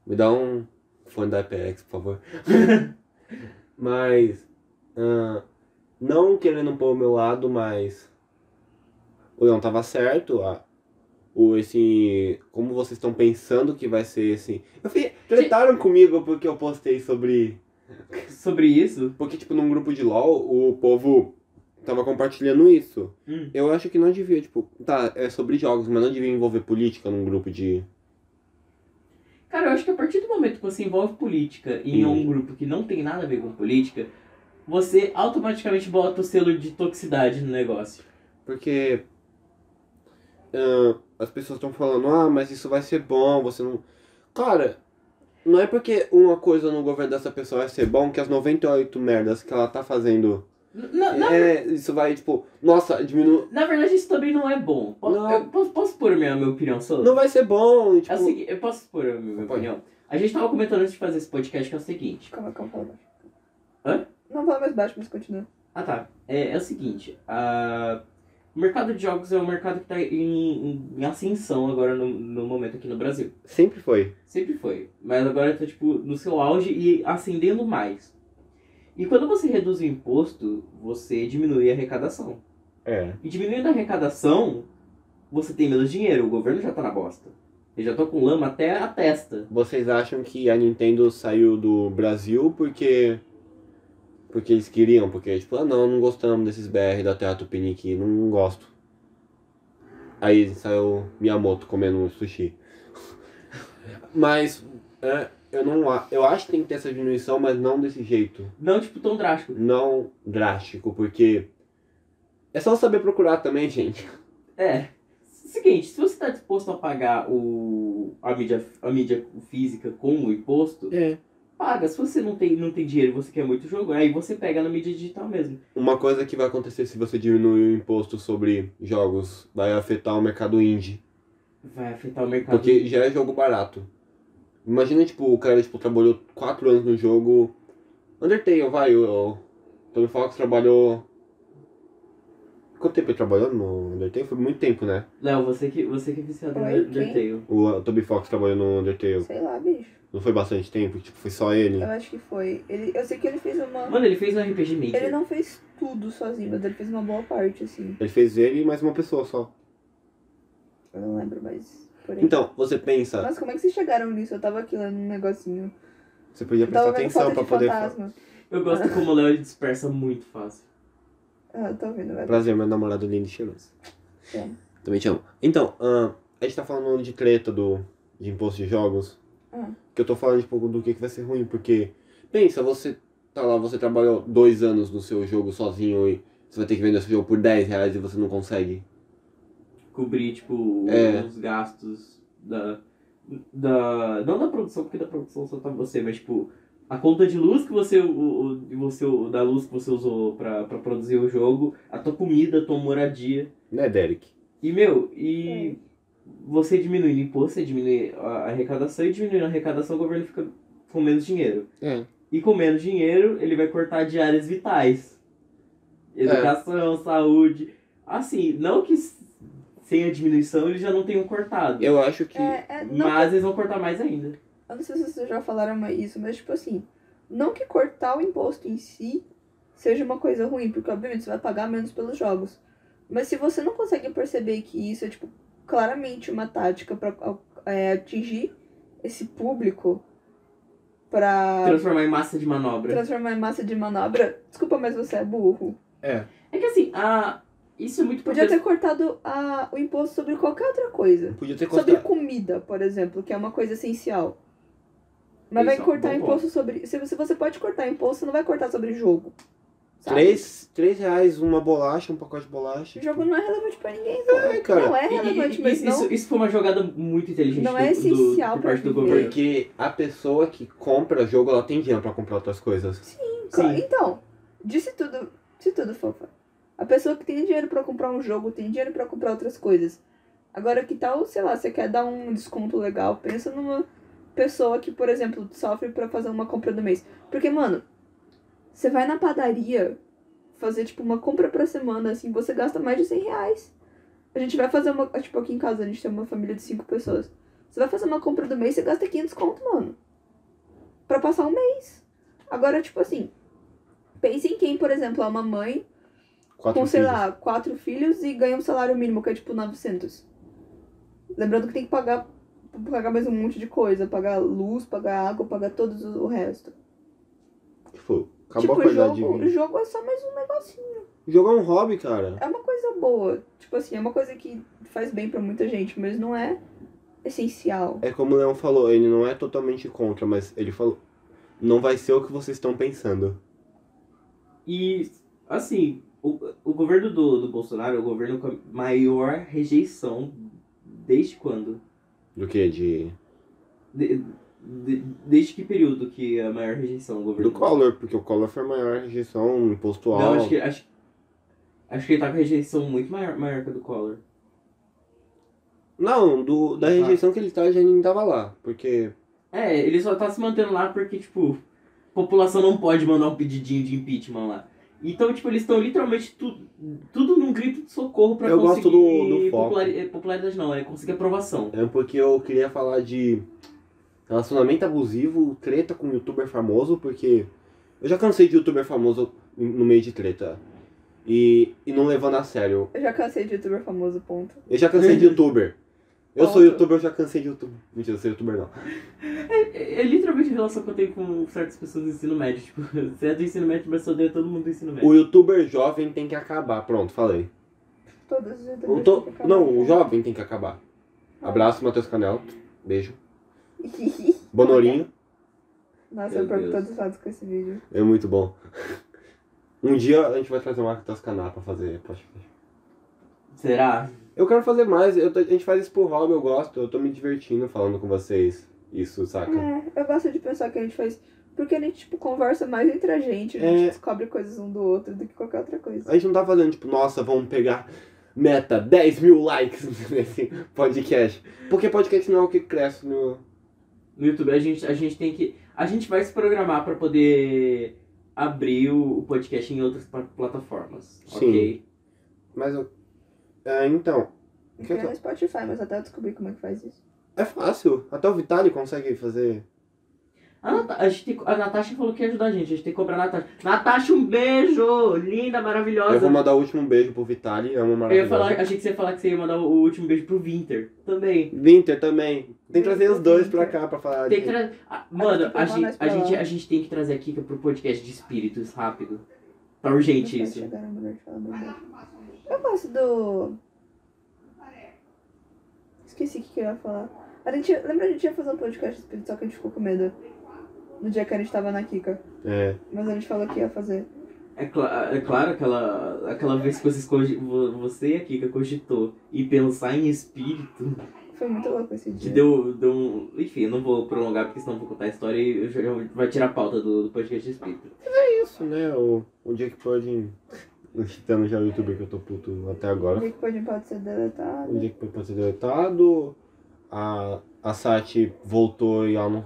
Me dá um fone da IPX, por favor. mas. ah, não querendo pôr o meu lado, mas. O Leão tava certo. A, o, esse. Como vocês estão pensando que vai ser esse. Eu fui, tretaram comigo porque eu postei sobre. Sobre isso, Porque, tipo, num grupo de LOL, o povo tava compartilhando isso. Hum. Eu acho que não devia, tipo, tá, é sobre jogos, mas não devia envolver política num grupo de. Cara, eu acho que a partir do momento que você envolve política em Hum. um grupo que não tem nada a ver com política, você automaticamente bota o selo de toxicidade no negócio. Porque ah, as pessoas estão falando, ah, mas isso vai ser bom, você não. Cara, não é porque uma coisa no governo dessa pessoa vai ser bom que as 98 merdas que ela tá fazendo. Na, na, É, isso vai, tipo, nossa, diminui. na verdade, isso também não é bom. Não. eu posso, posso pôr a minha, minha opinião sobre? Não vai ser bom, tipo. É o seguinte, eu posso pôr a minha, minha opinião? A gente tava comentando antes de fazer esse podcast que é o seguinte. Calma, calma, fala baixo. Hã? Não fala mais baixo, mas continua. Ah tá. É, é o seguinte, a... o mercado de jogos é um mercado que tá em, em- em ascensão agora no, no momento aqui no Brasil. Sempre foi. Sempre foi. Mas agora tá, tipo, no seu auge e ascendendo mais. E quando você reduz o imposto, você diminui a arrecadação. É. E diminuindo a arrecadação, você tem menos dinheiro. O governo já tá na bosta. Ele já tá com lama até a testa. Vocês acham que a Nintendo saiu do Brasil porque. Porque eles queriam? Porque, tipo, ah não, não gostamos desses BR da Terra Tupiniquim, não, não gosto. Aí saiu Miyamoto comendo sushi. Mas, é, eu não eu acho que tem que ter essa diminuição, mas não desse jeito. Não, tipo, tão drástico. Não drástico, porque. É só saber procurar também, gente. É. Seguinte, se você tá disposto a pagar o, a, mídia, a mídia física com o imposto, É. paga. Se você não tem, não tem dinheiro e você quer muito jogo, aí você pega na mídia digital mesmo. Uma coisa que vai acontecer se você diminuir o imposto sobre jogos vai afetar o mercado indie. Vai afetar o mercado. Porque já é jogo barato. Imagina, tipo, o cara tipo, trabalhou 4 anos no jogo. Undertale, vai, o, Toby Fox trabalhou. Quanto tempo ele trabalhou no Undertale? Foi muito tempo, né? Léo, você que, você que é viciado no Oi, Undertale. O Toby Fox trabalhou no Undertale. Sei lá, bicho. Não foi bastante tempo, tipo, foi só ele. Eu acho que foi. Ele, eu sei que ele fez uma. Mano, ele fez um RPG Maker. Ele não fez tudo sozinho, mas ele fez uma boa parte, assim. Ele fez ele e mais uma pessoa só. Eu não lembro, mas. Por aí. Então, você pensa, Nossa, como é que vocês chegaram nisso? Eu tava aqui lendo um negocinho. você podia Eu tava prestar atenção foto pra de poder. fantasma. Eu gosto como o Léo ele dispersa muito fácil. Ah, tô vendo, vai. Prazer, meu namorado lindo e cheiroso. É. Também te amo. Então, ahn, a gente tá falando de treta do, de imposto de jogos. Ah. Que eu tô falando tipo, do que, que vai ser ruim, porque. Pensa, você tá lá, você trabalhou dois anos no seu jogo sozinho e você vai ter que vender seu jogo por 10 reais e você não consegue. Cobrir, tipo, É. os gastos da, da. Não da produção, porque da produção só tá você, mas tipo. A conta de luz que você, o, o, você o- da luz que você usou pra, pra produzir o jogo, a tua comida, a tua moradia. Né, Derek? E, meu, e você diminuindo o imposto, você diminui a arrecadação, e diminuindo a arrecadação, o governo fica com menos dinheiro. É. E com menos dinheiro, ele vai cortar de áreas vitais. Educação, saúde. Assim, não que sem a diminuição eles já não tenham cortado. Eu acho que. É, é, não mas eles vão cortar mais ainda. Eu não sei se vocês já falaram isso, mas tipo assim, não que cortar o imposto em si seja uma coisa ruim, porque obviamente você vai pagar menos pelos jogos. Mas se você não consegue perceber que isso é tipo claramente uma tática pra é, atingir esse público pra Transformar em massa de manobra. transformar em massa de manobra, desculpa, mas você é burro. É. É que assim, a... isso é muito Podia ter cortado a, o imposto sobre qualquer outra coisa. Podia ter Sobre custado. comida, por exemplo, que é uma coisa essencial. Mas Isso vai é cortar bom imposto sobre. Se você, você pode cortar imposto, você não vai cortar sobre jogo. Sabe? Três, três reais uma bolacha, um pacote de bolacha. O jogo tipo, não é relevante pra ninguém. É, cara. Não é relevante, e- mas isso, não. isso foi uma jogada muito inteligente Não do, é do- essencial por pra parte do governo. Porque a pessoa que compra jogo, ela tem dinheiro pra comprar outras coisas. Claro, Sim. Então, disse tudo, se tudo, fofa. A pessoa que tem dinheiro pra comprar um jogo, tem dinheiro pra comprar outras coisas. Agora, que tal, sei lá, você quer dar um desconto legal? Pensa numa pessoa que, por exemplo, sofre pra fazer uma compra do mês. Porque, mano, você vai na padaria fazer, tipo, uma compra pra semana, assim, você gasta mais de 100 reais. A gente vai fazer uma, tipo, aqui em casa, a gente tem uma família de cinco pessoas. Você vai fazer uma compra do mês, você gasta 500 conto, mano. Pra passar um mês. Agora, tipo assim, pense em quem, por exemplo, é uma mãe Quatro com, sei filhos. lá, quatro filhos e ganha um salário mínimo, que é tipo 900. Lembrando que tem que pagar, pagar mais um monte de coisa. Pagar luz, pagar água, pagar todos o resto. Tipo, acabou tipo, a qualidade jogo, de vida. jogo é só mais um negocinho. Jogar um hobby, cara. É uma coisa boa. Tipo assim, é uma coisa que faz bem pra muita gente, mas não é essencial. É como o Leão falou, ele não é totalmente contra, mas ele falou. Não vai ser o que vocês estão pensando. E, assim, o, o governo do, do Bolsonaro é o governo com a maior rejeição desde quando? Do que? De. De- de- desde que período que é a maior rejeição do governo? Do Collor, porque o Collor foi a maior rejeição, imposto alto. Não, acho que, acho, acho que ele tá com rejeição muito maior, maior que a do Collor. Não, do, da rejeição que ele tá, já nem tava lá. Porque. É, ele só tá se mantendo lá porque, tipo, a população não pode mandar um pedidinho de impeachment lá. Então, tipo, eles estão literalmente tu, tudo num grito de socorro pra Eu conseguir gosto do- do foco. populari- eh, popularidade não, é conseguir aprovação. É porque eu queria falar de relacionamento abusivo, treta com youtuber famoso, porque eu já cansei de youtuber famoso no meio de treta. E, e não levando a sério. Eu já cansei de youtuber famoso, ponto. Eu já cansei de youtuber. Eu sou youtuber, eu já cansei de youtuber. Mentira, eu sou youtuber não. É, é literalmente a relação que eu tenho com certas pessoas do ensino médio. Tipo, você é do ensino médio, mas odeia todo mundo do ensino médio. O youtuber jovem tem que acabar. Pronto, falei. Todos os youtubers to- têm que acabar. Não, o jovem tem que acabar. Abraço, Matheus Canel. Beijo. Bonorinho. Nossa, Meu eu perco todos os lados com esse vídeo. É muito bom. Um dia a gente vai trazer o Matheus Canal pra fazer podcast. Será? Eu quero fazer mais, eu tô- a gente faz isso por hobby, eu gosto, eu tô me divertindo falando com vocês. Isso, saca? É, eu gosto de pensar que a gente faz. Porque a gente, tipo, conversa mais entre a gente, a gente É. descobre coisas um do outro do que qualquer outra coisa. A gente não tá fazendo, tipo, nossa, vamos pegar meta 10 mil likes nesse podcast. Porque podcast não é o que cresce no. No YouTube a gente, a gente tem que. A gente vai se programar pra poder abrir o, podcast em outras pla- plataformas. Sim. Ok? Mas eu. É, então. o que eu tô- no Spotify, mas até eu descobrir como é que faz isso. É fácil. Até o Vitali consegue fazer. A, Nata- a, gente tem- a Natasha falou que ia ajudar a gente, a gente tem que cobrar a Natasha. Natasha, um beijo! Linda, maravilhosa. Eu vou mandar o último beijo pro Vitali, é uma Eu maravilhosa. falar, achei que você ia falar que você ia mandar o, último beijo pro Winter. Também. Winter também. Tem que trazer os dois Winter. pra cá pra falar. Tem que de- tra... ah, Mano, tem que a levar gente, a, gente, a gente tem que trazer a Kika pro podcast de espíritos rápido. Tá urgente Mas isso. verdade. Eu gosto do. Esqueci o que que eu ia falar. A gente, lembra a gente ia fazer um podcast espírito, só que a gente ficou com medo. No dia que a gente tava na Kika. É. Mas a gente falou que ia fazer. É, cla- é claro, aquela, aquela vez que vocês você e a Kika cogitou e pensar em espírito, Foi muito louco esse que dia. deu, deu um... Enfim, eu não vou prolongar porque senão eu vou contar a história e eu já, vai tirar a pauta do, do podcast de espírito. isso, né? O, o Jake Pudding. O Chitano já é o youtuber que eu tô puto até O agora. dia que pode, pode ser deletado. O Jake Pudding pode ser deletado. A, a Sati voltou e ela, não,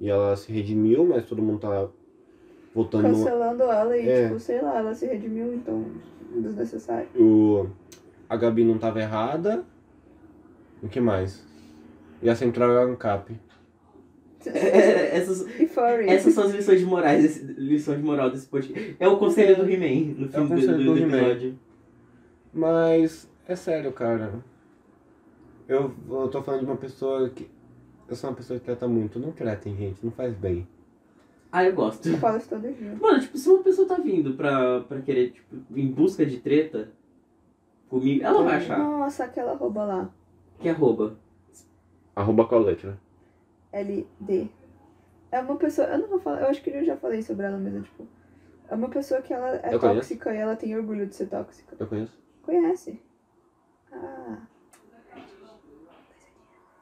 e ela se redimiu, mas todo mundo tá voltando. no- Cancelando ela e, É. tipo, sei lá, ela se redimiu, então. Desnecessário. O, a Gabi não tava errada. O que mais? E a Central é a ANCAP. essas, essas são as lições de morais, desse, lições de moral desse podcast. É o conselho do He-Man no É o do, conselho do, do episódio. Mas é sério, cara. Eu, eu tô falando de uma pessoa que. Eu sou uma pessoa que trata muito. Não tretem, gente. Não faz bem. Ah, eu gosto. Eu falo isso todo dia. Mano, tipo, se uma pessoa tá vindo pra, pra querer, tipo, em busca de treta comigo, ela vai achar Nossa, aquela rouba lá. Que é arroba. Arroba qual letra? LD. É uma pessoa. Eu não vou falar. Eu acho que eu já falei sobre ela, é tipo. É uma pessoa que ela é Eu conheço. tóxica e ela tem orgulho de ser tóxica. Eu conheço. Conhece? Ah.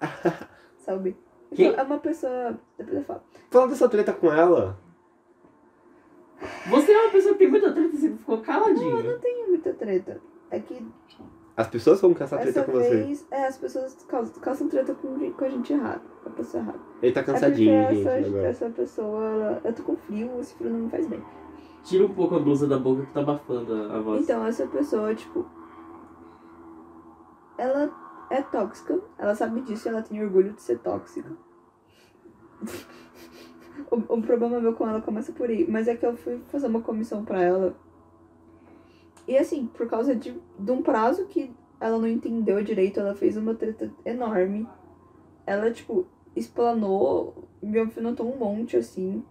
Sabe? Quem? Então, é uma pessoa. Depois eu falo. Falando dessa treta com ela, Você é uma pessoa que tem muita treta e você ficou Não, eu não tenho muita treta. É que as pessoas vão caçar treta com você. vez. É, as pessoas causam, causam treta com, com a gente errada. Com a pessoa errada. Ele tá É cansadinho, gente, essa, agora. essa pessoa. ela- eu tô com frio, esse frio não me faz bem. Tira um pouco a blusa da boca que tá abafando a a voz. Então, essa pessoa, tipo. Ela é tóxica, ela sabe disso e ela tem orgulho de ser tóxica. o, o problema meu com ela começa por aí, mas é que eu fui fazer uma comissão pra ela. E assim, por causa de, de um prazo que ela não entendeu direito, ela fez uma treta enorme. Ela, tipo, explanou, me alfinetou um monte, assim,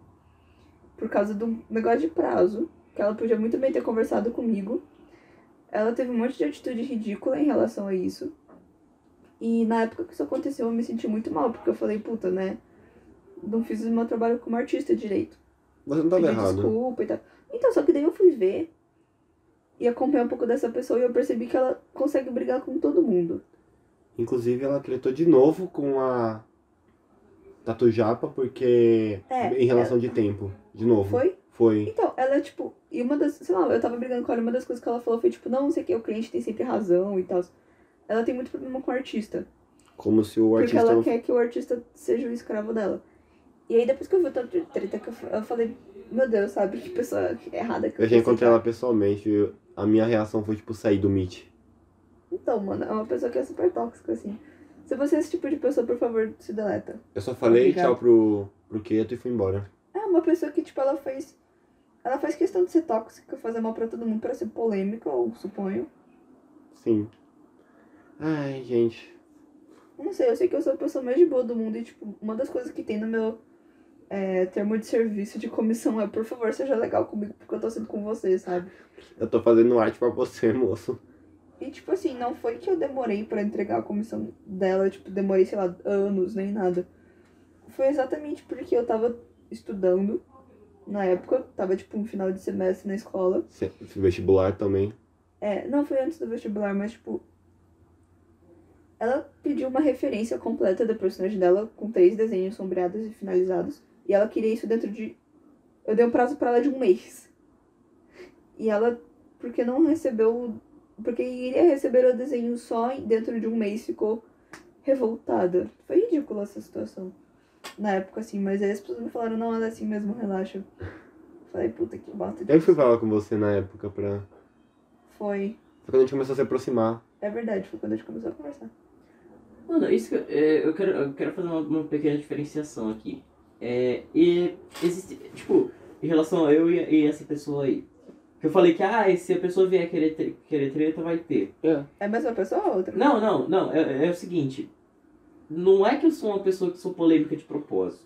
por causa de um negócio de prazo que ela podia muito bem ter conversado comigo. Ela teve um monte de atitude ridícula em relação a isso. E na época que isso aconteceu, eu me senti muito mal, porque eu falei, puta, né? Não fiz o meu trabalho como artista direito. Você não tava Pedi errado. desculpa e tal. Então, só que daí eu fui ver e acompanhar um pouco dessa pessoa e eu percebi que ela consegue brigar com todo mundo. Inclusive, ela tretou de novo com a Tatu Japa, porque. É, em relação de tempo. De novo. Foi? Foi. Então, ela, tipo, e uma das, sei lá, eu tava brigando com ela, uma das coisas que ela falou foi, tipo, não, não sei o que, o cliente tem sempre razão e tal. Ela tem muito problema com o artista. Como se o Porque artista. ela não- quer que o artista seja o escravo dela. E aí depois que eu vi tanta treta que eu falei, meu Deus, sabe, que pessoa errada que Eu já fiz encontrei aqui. ela pessoalmente. e A minha reação foi, tipo, sair do Meet. Então, mano, é uma pessoa que é super tóxica, assim. Se você é esse tipo de pessoa, por favor, se deleta. Eu só falei Obrigada. tchau pro, pro Keto e fui embora. É uma pessoa que, tipo, ela faz. Ela faz questão de ser tóxica, fazer mal pra todo mundo, pra ser polêmica, ou suponho. Sim. Ai, gente. Não sei, eu sei que eu sou a pessoa mais de boa do mundo e, tipo, uma das coisas que tem no meu é, termo de serviço de comissão é, por favor, seja legal comigo, porque eu tô sendo com você, sabe? Eu tô fazendo arte pra você, moço. E, tipo assim, não foi que eu demorei pra entregar a comissão dela, tipo, demorei, sei lá, anos, nem nada. Foi exatamente porque eu tava estudando, na época, tava, tipo, no final de semestre na escola. Se- Vestibular também. É, não foi antes do vestibular, mas, tipo, ela pediu uma referência completa da personagem dela, com três desenhos sombreados e finalizados. E ela queria isso dentro de. Eu dei um prazo pra ela de um mês. E ela, porque não recebeu. Porque iria receber o desenho só dentro de um mês, ficou revoltada. Foi ridícula essa situação. Na época, assim, mas aí as pessoas me falaram, não, ela é assim mesmo, relaxa. Falei, puta que bosta. Eu fui falar com você na época pra. Foi. Foi quando a gente começou a se aproximar. É verdade, foi quando a gente começou a conversar. Mano, isso que eu, é, eu quero, eu quero fazer uma, uma pequena diferenciação aqui. É, e existe, tipo, em relação a eu e, e essa pessoa aí. Que eu falei que, ah, se a pessoa vier querer, tre- querer treta, vai ter. É. É a mesma pessoa ou outra? Não, não, não, é, é o seguinte. Não é que eu sou uma pessoa que sou polêmica de propósito.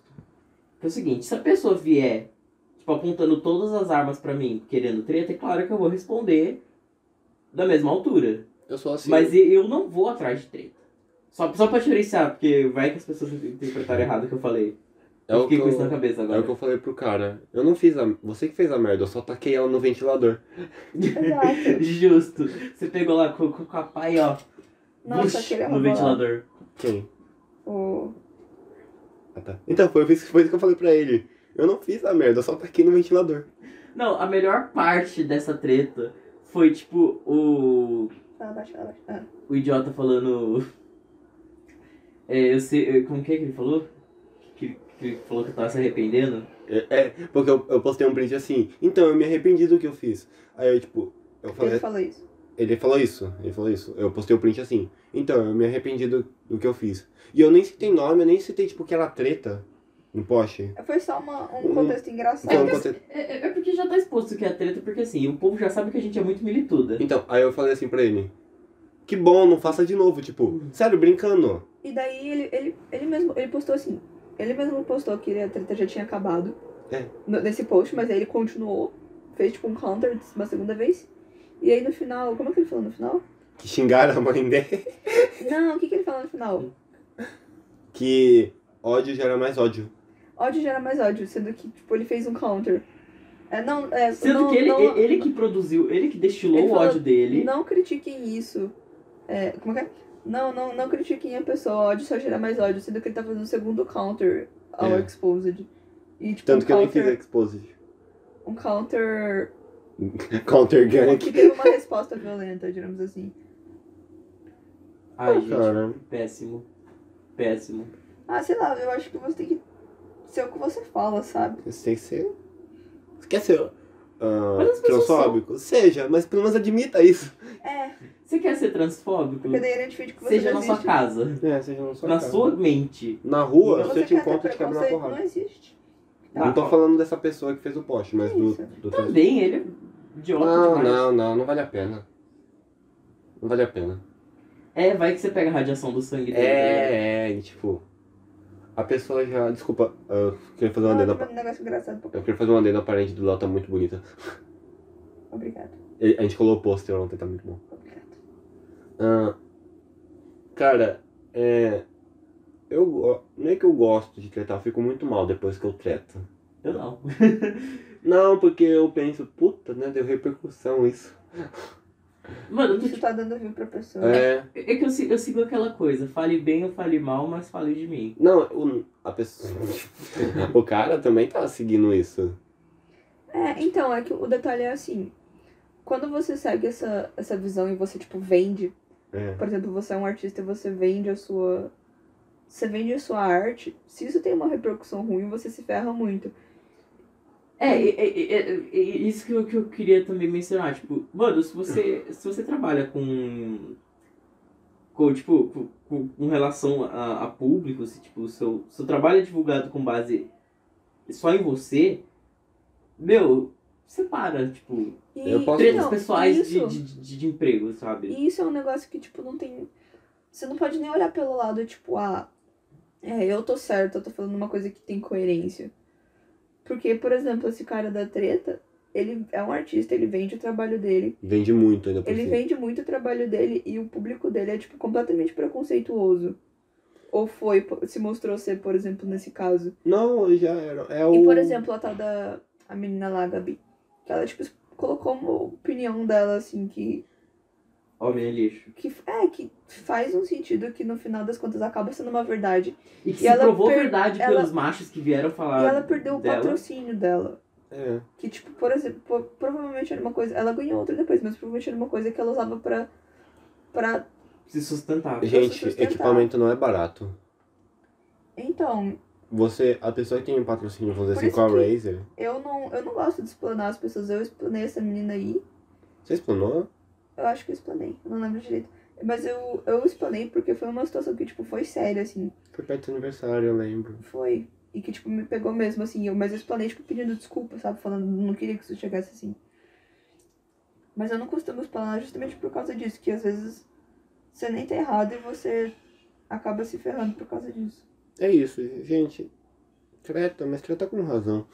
É o seguinte, se a pessoa vier, tipo, apontando todas as armas pra mim, querendo treta, é claro que eu vou responder da mesma altura. Eu sou assim. Mas eu não vou atrás de treta. Só, só pra diferenciar, porque vai que as pessoas interpretaram errado o que eu falei. É eu o fiquei que com eu- isso na cabeça É agora. o que eu falei pro cara. Eu não fiz a. Você que fez a merda, eu só taquei ela no ventilador. Exato. Justo. Você pegou lá com, com, a e ó. Nossa, aquele no ventilador. Quem? O... Ah tá. Então, foi, foi isso que eu falei pra ele. Eu não fiz a merda, eu só taquei no ventilador. Não, a melhor parte dessa treta foi tipo o. Fala baixo, fala baixo. Ah. O idiota falando. É, eu sei. Como que é que ele falou? Que, que ele falou que tava se arrependendo? É, é, porque eu, eu postei um print assim. Então, eu me arrependi do que eu fiz. Aí eu, tipo, eu falei. Ele falou isso. Ele falou isso, ele falou isso. Eu postei o print assim. Então, eu me arrependi do, do que eu fiz. E eu nem citei nome, eu nem citei, tipo, aquela treta em poste. Foi só uma, um Hum. contexto engraçado. Então, conte- É, é- é porque já tá exposto que é treta, porque assim, o povo já sabe que a gente é muito milituda. então, aí eu falei assim pra ele. Que bom, não faça de novo, tipo, sério, brincando. E daí ele, ele, ele mesmo, ele postou assim, ele mesmo postou que a treta já tinha acabado É. nesse post, mas aí ele continuou, fez tipo um counter uma segunda vez. E aí no final, como é que ele falou no final? Que xingaram a mãe dele. Não, o que, que ele falou no final? Que ódio gera mais ódio. Ódio gera mais ódio, sendo que tipo, ele fez um counter. É, não, é, Sendo não, que ele, não, ele que produziu, ele que destilou Ele o falou, ódio dele. Não critiquem isso. É, como é que é? Não, não, não critiquem a pessoa. O ódio só gera mais ódio, sendo que ele tá fazendo o segundo counter ao É. Exposed. E, tipo, Tanto um que eu nem fiz counter, exposed. um counter Counter que gank. teve uma resposta violenta, digamos assim. Ai, Pô, gente, cara. péssimo. Péssimo. Ah, sei lá, eu acho que você tem que ser o que você fala, sabe? Você tem que ser. Você quer ser pessoas transfóbico? Seja, mas pelo menos admita isso. É, Você quer ser transfóbico? que você Seja não na sua casa. É, seja na sua na casa. sua mente. Na rua, Não, você Você te quer ter encontra e te quebra na porrada. não existe. Não tô falando dessa pessoa que fez o post, mas do, do trans- Também, ele é idiota Não, demais. não, não, não vale a pena. Não vale a pena. É, vai que você pega a radiação do sangue dele. É, é, e, tipo. A pessoa já. Desculpa, eu queria fazer uma Não, eu adenda. tô vendo um negócio engraçado. Eu queria fazer uma adenda parente do Léo, tá muito bonita. Obrigado. Ele- A gente colou o pôster ontem, tá muito bom. Obrigado. Ah, cara, é. Eu go- não é que eu gosto de tretar, eu fico muito mal depois que eu treto. Eu não. Não, porque eu penso, puta, né? Deu repercussão isso. Mano, tipo, tá dando view pra pessoa. É. é que eu, sigo- eu sigo aquela coisa. Fale bem ou fale mal, mas fale de mim. Não, o, a pessoa. o cara também tá seguindo isso. É, então, é que o detalhe é assim. Quando você segue essa, essa visão e você, tipo, vende. É. Por exemplo, você é um artista e você vende a sua. Você vende a sua arte. Se isso tem uma repercussão ruim, você se ferra muito. É, é, é, é, é isso que eu, que eu queria também mencionar. Tipo, mano, se você, se você trabalha com. com tipo, com, com, com relação a, a público, se tipo, o seu, seu trabalho é divulgado com base só em você, meu, separa, tipo, E, Eu posso- tretas então, pessoais de, isso, de, de, de emprego, sabe? E isso é um negócio que, tipo, não tem. Você não pode nem olhar pelo lado, tipo, ah, é, eu tô certo, eu tô falando uma coisa que tem coerência. Porque, por exemplo, esse cara da treta, ele é um artista, ele vende o trabalho dele. Vende muito ainda por Ele cima. vende muito o trabalho dele e o público dele é, tipo, completamente preconceituoso. Ou foi, se mostrou ser, por exemplo, nesse caso. Não, já era. É o. E, por exemplo, a tal da a menina lá, Gabi, que ela, tipo, colocou uma opinião dela, assim, que Homem é lixo. que é que faz um sentido que no final das contas acaba sendo uma verdade E que E se ela provou per- verdade ela- pelos machos que vieram falar e ela perdeu o dela. patrocínio dela É. que tipo por exemplo provavelmente era uma coisa ela ganhou outra depois mas provavelmente era uma coisa que ela usava pra para Se sustentar. Gente, sustentar. equipamento não é barato. então Você, a pessoa que tem um patrocínio, vamos dizer assim, com a Razer. eu não eu não gosto de explanar as pessoas eu explanei essa menina aí Você explanou? Eu acho que eu explanei eu não lembro direito mas eu eu explanei porque foi uma situação que tipo foi séria assim Foi perto do aniversário, eu lembro. foi e que tipo me pegou mesmo assim eu mas eu explanei tipo pedindo desculpa sabe falando não queria que isso chegasse assim mas eu não costumo explanar justamente por causa disso que às vezes você nem tá errado e você acaba se ferrando por causa disso É isso, gente. Treta, mas treta com razão.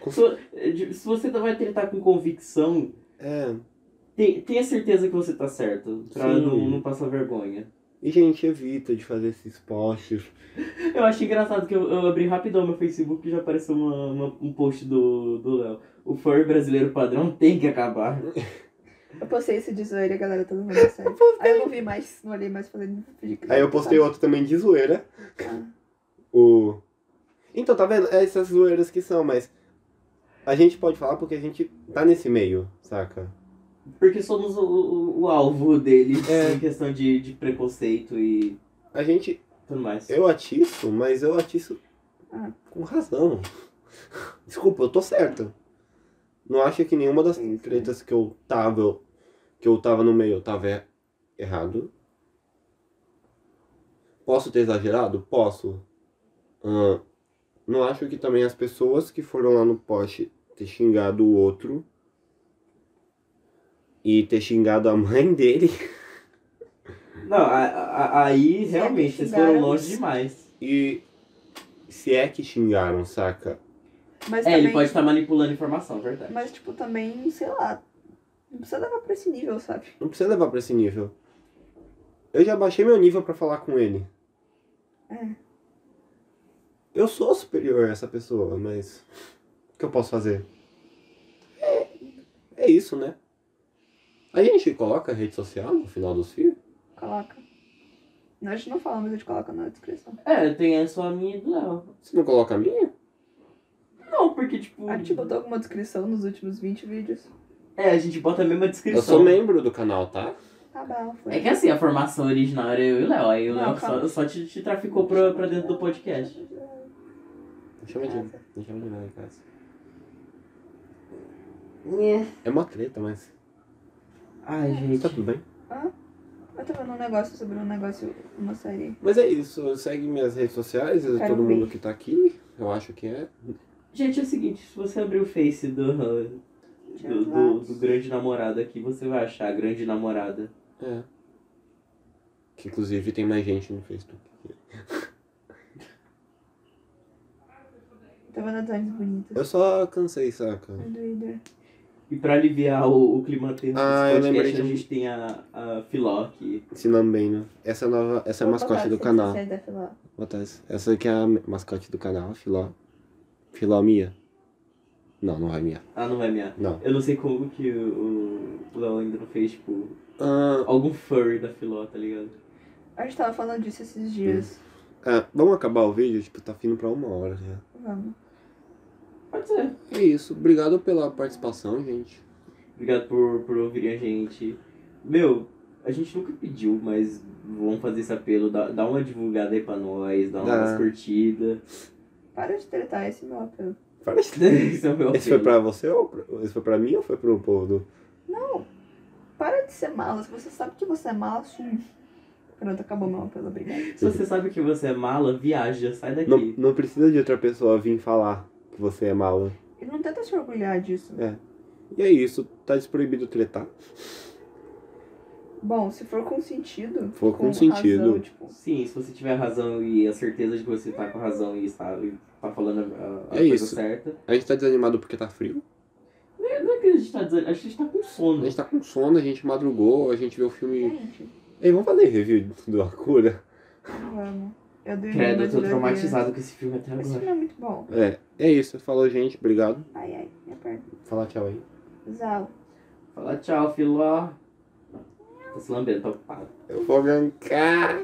Com- Se, se você vai tentar com convicção, É. te- tenha certeza que você tá certo. Pra Sim. não, não passar vergonha. E, gente, evita de fazer esses posts. Eu achei engraçado que eu, eu abri rapidão meu Facebook e já apareceu uma, uma- um post do do Léo. O furry brasileiro padrão tem que acabar. eu postei esse de zoeira e a galera todo mundo sério aí eu não vi mais não olhei mais falando Aí eu postei outro também de zoeira. Ah. O. Então, tá vendo? É essas zoeiras que são, mas. A gente pode falar porque a gente tá nesse meio, saca? Porque somos o, o, o alvo deles É. em questão de, de preconceito e A gente. tudo mais. Eu atiço, mas eu atiço Ah. com razão. Desculpa, eu tô certo. Não acho que nenhuma das Sim, sim. tretas que eu tava. Que eu tava no meio, eu tava er- errado. Posso ter exagerado? Posso. Ahn, não acho que também as pessoas que foram lá no post ter xingado o outro e ter xingado a mãe dele Não, a- a- aí Se é realmente vocês foram longe demais. e se é que xingaram, saca? mas É, também ele pode estar manipulando informação, verdade. mas tipo também sei lá não precisa levar pra esse nível sabe Não precisa levar pra esse nível. Eu já baixei meu nível pra falar com ele. É. Eu sou superior a essa pessoa, mas. O que eu posso fazer? É isso, né? A gente coloca a rede social no final dos fios? Coloca. A gente não fala, mas a gente coloca na descrição. É, tem só a minha e do Léo. Você não coloca a minha? Não, porque tipo. A gente botou alguma descrição nos últimos 20 vídeos. É, a gente bota a mesma descrição. Eu sou membro do canal, tá? Tá bom, foi. É que assim, a formação original era eu e o Léo. Aí o Léo só, só te, te traficou pra, pra dentro do podcast. Me chama de. Me chama de lá em casa. É. É uma treta, mas. Ai, gente. Tá tudo bem. Eu tô vendo um negócio sobre um negócio, uma série. Mas é isso. Segue minhas redes sociais, Quero todo mundo ver. que tá aqui. Eu acho que é. Gente, é o seguinte, se você abrir o face do, do, do, do grande namorado aqui, você vai achar a grande namorada. É. Que inclusive tem mais gente no Facebook. Tô vendo designs bonitos. Eu só cansei, saca? Do Ida. E pra aliviar o, o clima tenso Ah, eu desse lembrei podcast, a de um- gente tem a, a Filó aqui. Ensinando bem, né? Essa é a nova. Essa é a mascote do canal. essa. Aqui é a mascote do canal, Filó. Filó Mia. Não, não vai Mia. Ah, não vai minha. Não. Eu não sei como que o o Léo ainda não fez, tipo, Ah, algum furry da Filó, tá ligado? A gente tava falando disso esses dias. ah, vamos acabar o vídeo? Tipo, tá fino pra uma hora já. Vamos. Pode ser. É isso. Obrigado pela participação, gente. Obrigado por, por ouvirem a gente. Meu, a gente nunca pediu, mas vamos fazer esse apelo. Dá, dá uma divulgada aí pra nós, dá umas curtidas. Para de tretar esse é meu apelo. Esse é o meu apelo. Esse foi pra você ou pra- esse foi pra mim ou foi pro povo do. Para de ser mala. Se você sabe que você é mala, assume. Pronto, acabou meu apelo. Obrigada. Se você sabe que você é mala, viaja, sai daqui. Não, não precisa de outra pessoa vir falar que você é mala. Ele não tenta se orgulhar disso. É. E é isso. Tá desproibido tretar. Bom, se for com sentido. For com sentido. razão, tipo, Sim, se você tiver razão e a certeza de que você tá com razão e está, tá falando a, a É coisa isso. certa. A gente tá desanimado porque tá frio. Não é, não é que a gente tá dizendo, a gente tá com A sono. gente tá com sono, a gente madrugou, a gente viu o filme. gente, Ei, vamos fazer review do Akura? vamos. Eu dormi Credo, eu tô uma traumatizado com esse filme até Esse filme agora. é muito bom. É, é isso. Falou, gente. Obrigado. Ai, ai, minha perna. Fala tchau aí. Zal. Fala tchau, filó. Tá se lambendo, tá ocupado. Eu vou gankar.